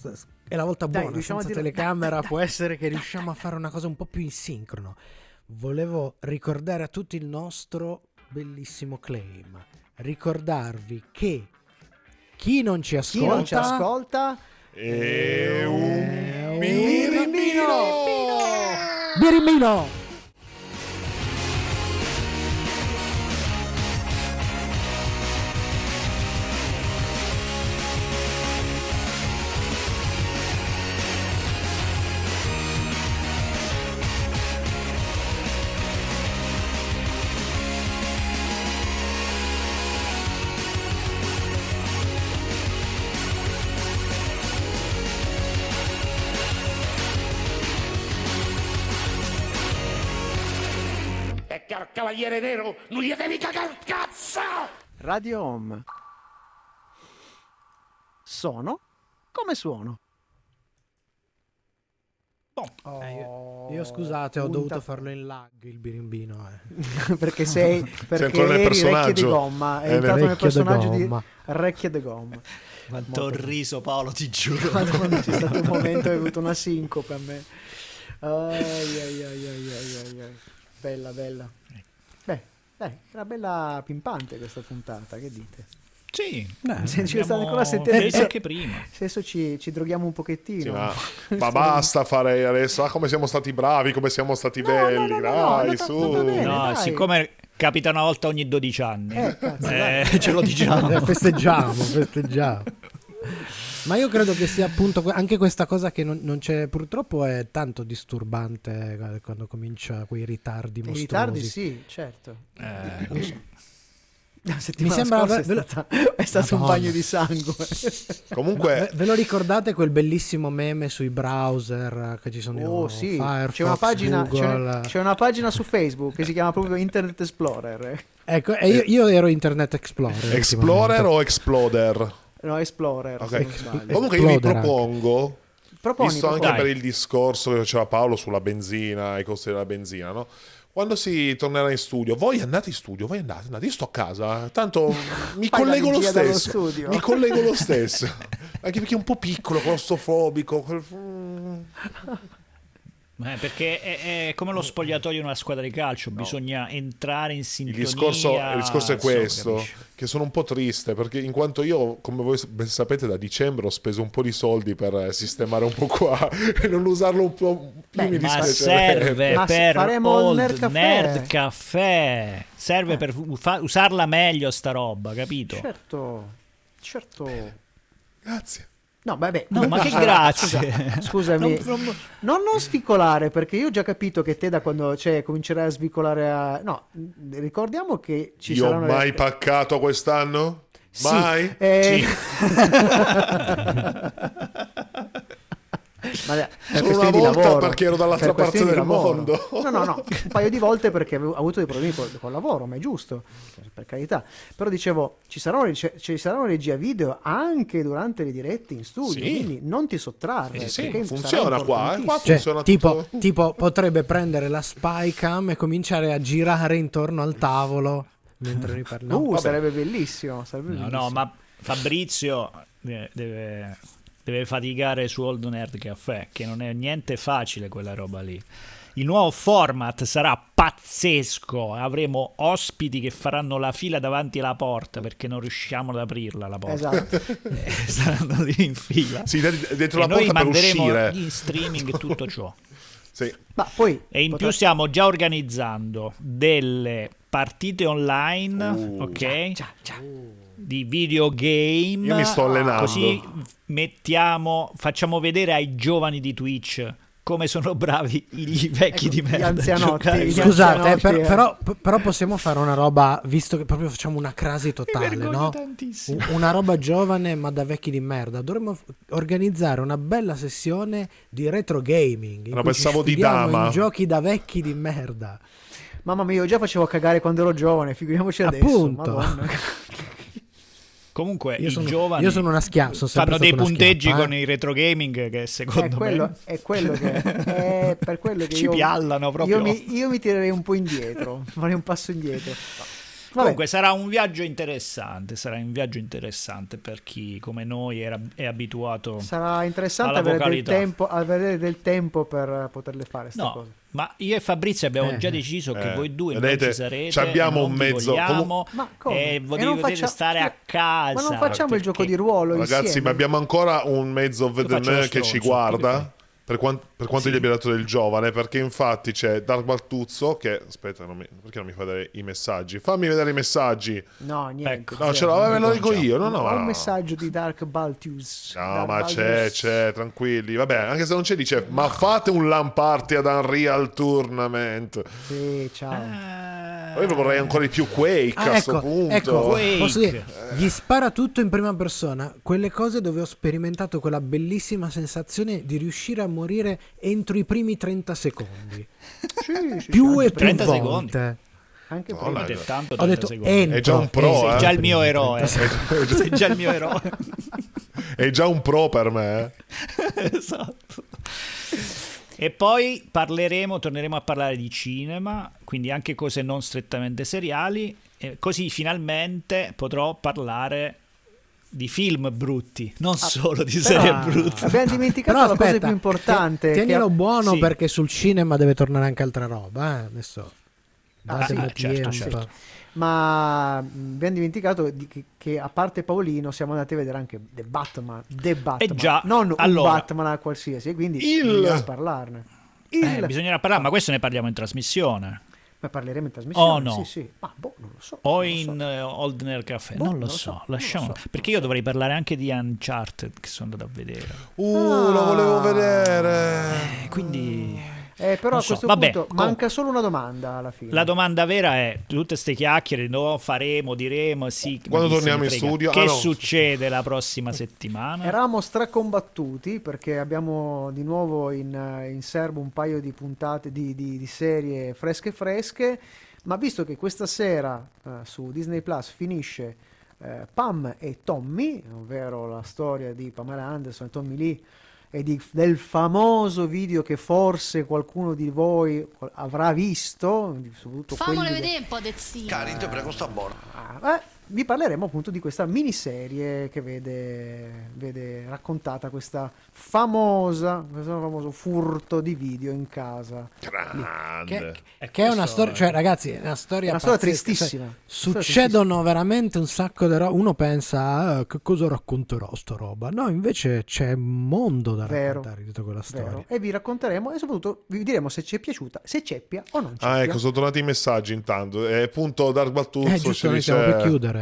è la volta Dai, buona. a senza dire- telecamera dai, dai, può dai. essere che riusciamo a fare una cosa un po' più in sincrono. Volevo ricordare a tutti il nostro bellissimo claim. Ricordarvi che chi non ci Chi ascolta, non ci ascolta E un un birimbino! Cavaliere Nero non gli devi cagare cazzo! Radio Home. Sono come suono. Eh, io, io scusate, ho punta- dovuto farlo in lag il birimbino. eh. perché sei perché nel eri di personaggio. gomma, è Eh, entrato nel personaggio di gomma. Recchie de gomma. Quanto ho riso Paolo, ti giuro. Madonna, c'è stato un momento che ho avuto una sincope a me. Ai, ai, ai, ai, ai, ai, ai. Bella, bella. Beh, dai, era bella pimpante questa puntata, che dite? Sì, Se ci state ancora a abbiamo sentire detto adesso, anche prima. adesso ci, ci droghiamo un pochettino. Sì, ma, ma basta fare adesso. Ah, come siamo stati bravi, come siamo stati belli. no, no, no, dai, no, su. no, bene, No, dai. siccome capita una volta ogni 12 anni, Eh, cazzo, eh, ce lo diciamo. Festeggiamo, festeggiamo. Ma io credo che sia appunto anche questa cosa che non, non c'è, purtroppo è tanto disturbante eh, quando comincia quei ritardi I mostruosi. ritardi sì, certo. Eh, lo so. Mi sembra- ve- è, stata- è stato un bagno di sangue. Comunque, Ve, ve lo ricordate quel bellissimo meme sui browser eh, che ci sono Oh sì, Firefox, c'è una, pagina, c'è, una, c'è una pagina su Facebook che si chiama proprio Internet Explorer. Ecco, io, io ero Internet Explorer. Explorer o Exploder? No, Explorer. Ok. se non sbaglio. Comunque io vi propongo, Proponi, visto anche proponi. per il discorso che faceva Paolo sulla benzina, i costi della benzina, no? Quando si tornerà in studio, voi andate in studio, voi andate, andate, io sto a casa, tanto mi collego lo stesso. Mi collego lo stesso. Anche perché è un po' piccolo, claustrofobico. Eh, perché è, è come lo spogliatoio in una squadra di calcio, bisogna entrare in Il sintonia. discorso, il discorso è questo, capisci? che sono un po' triste perché in quanto io, come voi ben sapete, da dicembre ho speso un po' di soldi per eh, sistemare un po' qua e non usarlo un po' più Beh, mi Ma dispiacerebbe. serve Ma per faremo il Old Nerd Caffè. Nerd Caffè. Serve per fa- usarla meglio sta roba, capito? Certo, certo. Grazie. No, vabbè. No, ma che grazie. scusa, scusami. Non- non- Non, non svicolare, perché io ho già capito che te da quando cioè, comincerai a svicolare a... No, ricordiamo che ci Io ho saranno... mai paccato quest'anno? Sì, Mai? eh, Ma Solo una di volta lavoro. perché ero dall'altra Per parte del lavoro. mondo. No, no, no, un paio di volte perché avevo avuto dei problemi col, col lavoro, ma è giusto, per, carità. Però dicevo, ci saranno, ci saranno regia video anche durante le dirette in studio, Sì. quindi non ti sottrarre. Eh sì, funziona qua, eh, qua importantissimo. Cioè, funziona tipo, tutto. tipo, potrebbe prendere la spycam e cominciare a girare intorno al tavolo mentre noi parliamo. Uh, sarebbe bellissimo. Sarebbe No, bellissimo. no, ma Fabrizio eh, deve, deve faticare su Old Nerd Caffè, che non è niente facile quella roba lì. Il nuovo format sarà pazzesco. Avremo ospiti che faranno la fila davanti alla porta perché non riusciamo ad aprirla la porta. Esatto. Eh, Saranno lì in fila. Sì, de- dentro e la noi porta per manderemo uscire. in streaming tutto ciò. Sì. Ma poi E in potrà- più stiamo già organizzando delle partite online, Uh. ok? Di videogame. Io mi sto allenando. Così mettiamo, facciamo vedere ai giovani di Twitch come sono bravi i vecchi Ecco, di gli merda. anzianotti, gli Scusate, anzianotti, per- eh. però, però possiamo fare una roba, visto che proprio facciamo una crasi totale, no? tantissimo. Una roba giovane ma da vecchi di merda. Dovremmo organizzare una bella sessione di retro gaming. in No, pensavo di dama. in giochi da vecchi di merda. Mamma mia, io già facevo cagare quando ero giovane, figuriamoci adesso. Appunto. Comunque Io i sono, giovani io sono una schiaffa. sono fanno dei punteggi schiappa, eh. con i retro gaming che È secondo quello, me è quello che è per quello che ci io, piallano proprio. Io mi, io mi tirerei un po' indietro, farei un passo indietro. Vabbè, Comunque sarà un viaggio interessante, sarà un viaggio interessante per chi come noi era, è abituato. sarà interessante alla avere del, tempo, avere del tempo per poterle fare queste No, cose. ma io e Fabrizio abbiamo Eh, già deciso che eh, voi due vedete, non ci sarete. ci abbiamo non un mezzo- vogliamo, Ma come? e E voi non dovete faccia- stare a casa. Ma non facciamo il gioco perché- di ruolo Ragazzi, insieme? ma abbiamo ancora un mezzo lo che ci guarda. Per, quan- per quanto gli abbia dato del giovane, perché infatti c'è Dark Baltuzzo che. Aspetta, non mi- perché non mi fa vedere i messaggi? Fammi vedere i messaggi. No, niente. Ecco. No, ce l'ho, vabbè, lo dico io. No, no, Ho ma un no. messaggio di Dark Baltus. No, Dark ma Baltus. c'è, c'è, tranquilli. Vabbè, anche se non c'è, dice, ma fate un LAN party ad Unreal Tournament. Sì, ciao. Eh, Io vorrei ancora di più Quake Ah, a sto ecco, punto. ecco, Quake. posso dire, gli spara tutto in prima persona, quelle cose dove ho sperimentato quella bellissima sensazione di riuscire a morire entro i primi 30 secondi. Sì, sì, Più e anche più 30 volte. secondi. Anche No, prima. è tanto Ho detto entro. È già un pro, Sei eh. Sei già il mio eroe. 36. Sei già il mio eroe. È già un pro per me. eh. esatto. E poi parleremo, torneremo a parlare di cinema, quindi anche cose non strettamente seriali, e così finalmente potrò parlare di film brutti, non solo di serie Però brutte. Abbiamo dimenticato Però la cosa più importante. ti- tienilo che- buono sì. perché sul cinema deve tornare anche altra roba. Eh? Adesso Ah, sì, certo, tempo. certo. Ma mh, abbiamo dimenticato di- che, che a parte Paolino siamo andati a vedere anche The Batman. The Batman. Eh già, non allora- un Batman a qualsiasi, quindi Il- bisogna parlarne. Il... Eh, bisognerà parlare, ma questo ne parliamo in trasmissione. Ma parleremo in trasmissione? Oh, no. Sì, sì. Ma boh, non lo so. O lo so. in eh, Old Nerd Cafe, Boh, non non lo so, so, non lo lasciamolo. so, perché io so. dovrei parlare anche di Uncharted che sono andato a vedere. Uh, lo volevo Ah. vedere. Eh, quindi Eh, però Non a so, questo vabbè, punto comunque. manca solo una domanda alla fine. la domanda vera è tutte ste chiacchiere, no, faremo, diremo, sì. Quando torniamo in studio? Che Ah, no. succede la prossima settimana? Eravamo stracombattuti perché abbiamo di nuovo in, in serbo un paio di puntate di, di- di serie fresche fresche, ma visto che questa sera eh, su Disney Plus finisce eh, Pam e Tommy, ovvero la storia di Pamela Anderson e Tommy Lee e di- del famoso video che forse qualcuno di voi avrà visto, soprattutto Fammelo vedere un po' de zio. Cari, ti prego, sta buono. Ah, eh, vi parleremo appunto di questa miniserie che vede, vede raccontata questa famosa, questo famoso furto di video in casa. Grande. Che, che è una storia, cioè ragazzi, è una storia, È una storia pazzesca, tristissima. cioè, Storia succedono veramente un sacco di roba. Uno pensa, "Ah, che cosa racconterò sta roba? No, invece c'è un mondo da Vero, raccontare di tutta quella storia. Vero. E vi racconteremo e soprattutto vi diremo se ci è piaciuta, se ceppia o non ceppia. Ah, ecco, sono tornati i messaggi intanto. E appunto Dark Baltuzzo Eh, ci giusto, noi dice... per chiudere.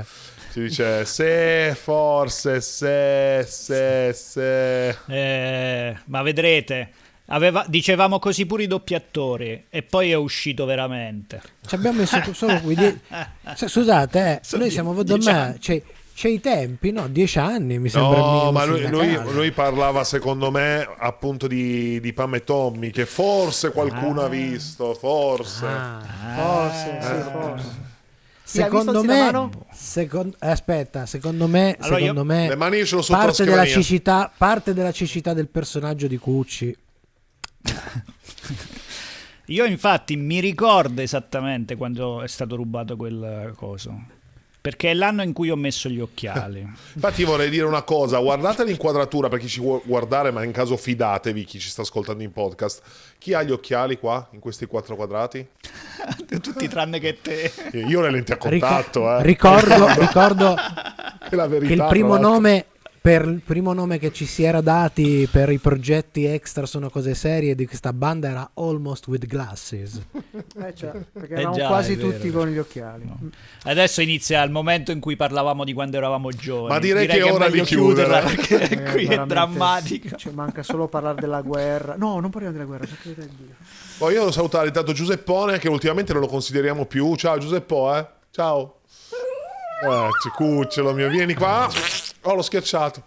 Ci dice, se, forse, se, se, se... Eh, ma vedrete, aveva- dicevamo così pure i doppiatori e poi è uscito veramente. Ci abbiamo messo solo qui. die- cioè, scusate, eh, Sono noi siamo dieci me. anni. C'è, i tempi, no? Dieci anni mi sembra. No, ma lui, lui- lui parlava secondo me appunto di, di Pam e Tommy che forse qualcuno ha visto, forse. Ah. Forse, sì, Eh. forse. Secondo me, mano? secon- eh, aspetta, secondo me, Allora, secondo me Le mani io sotto parte la della, cecità, parte della cecità del personaggio di Cucci. Io infatti mi ricordo esattamente quando è stato rubato quel coso. Perché è l'anno in cui ho messo gli occhiali. Infatti vorrei dire una cosa, guardate l'inquadratura per chi ci vuole guardare, ma in caso fidatevi chi ci sta ascoltando in podcast. Chi ha gli occhiali qua, in questi quattro quadrati? Tutti tranne che te. Io ho le lenti a contatto, eh. ricordo, ricordo Che la verità, che il primo nome per il primo nome che ci si era dati per i progetti extra sono cose serie di questa banda era Almost with Glasses. Eh, cioè, perché Eh eravamo già, quasi tutti con gli occhiali. Adesso inizia il momento in cui parlavamo di quando eravamo giovani. Ma direi che è è ora di chiudere. chiuderla perché Eh, qui è drammatico. Ci manca solo parlare della guerra. No, non parliamo della guerra, per carità di Dio. Poi io devo salutare intanto Giuseppone che ultimamente non lo consideriamo più. Ciao Giuseppo, eh. Ciao. Eh, cucciolo mio, vieni qua. Olha o zaten.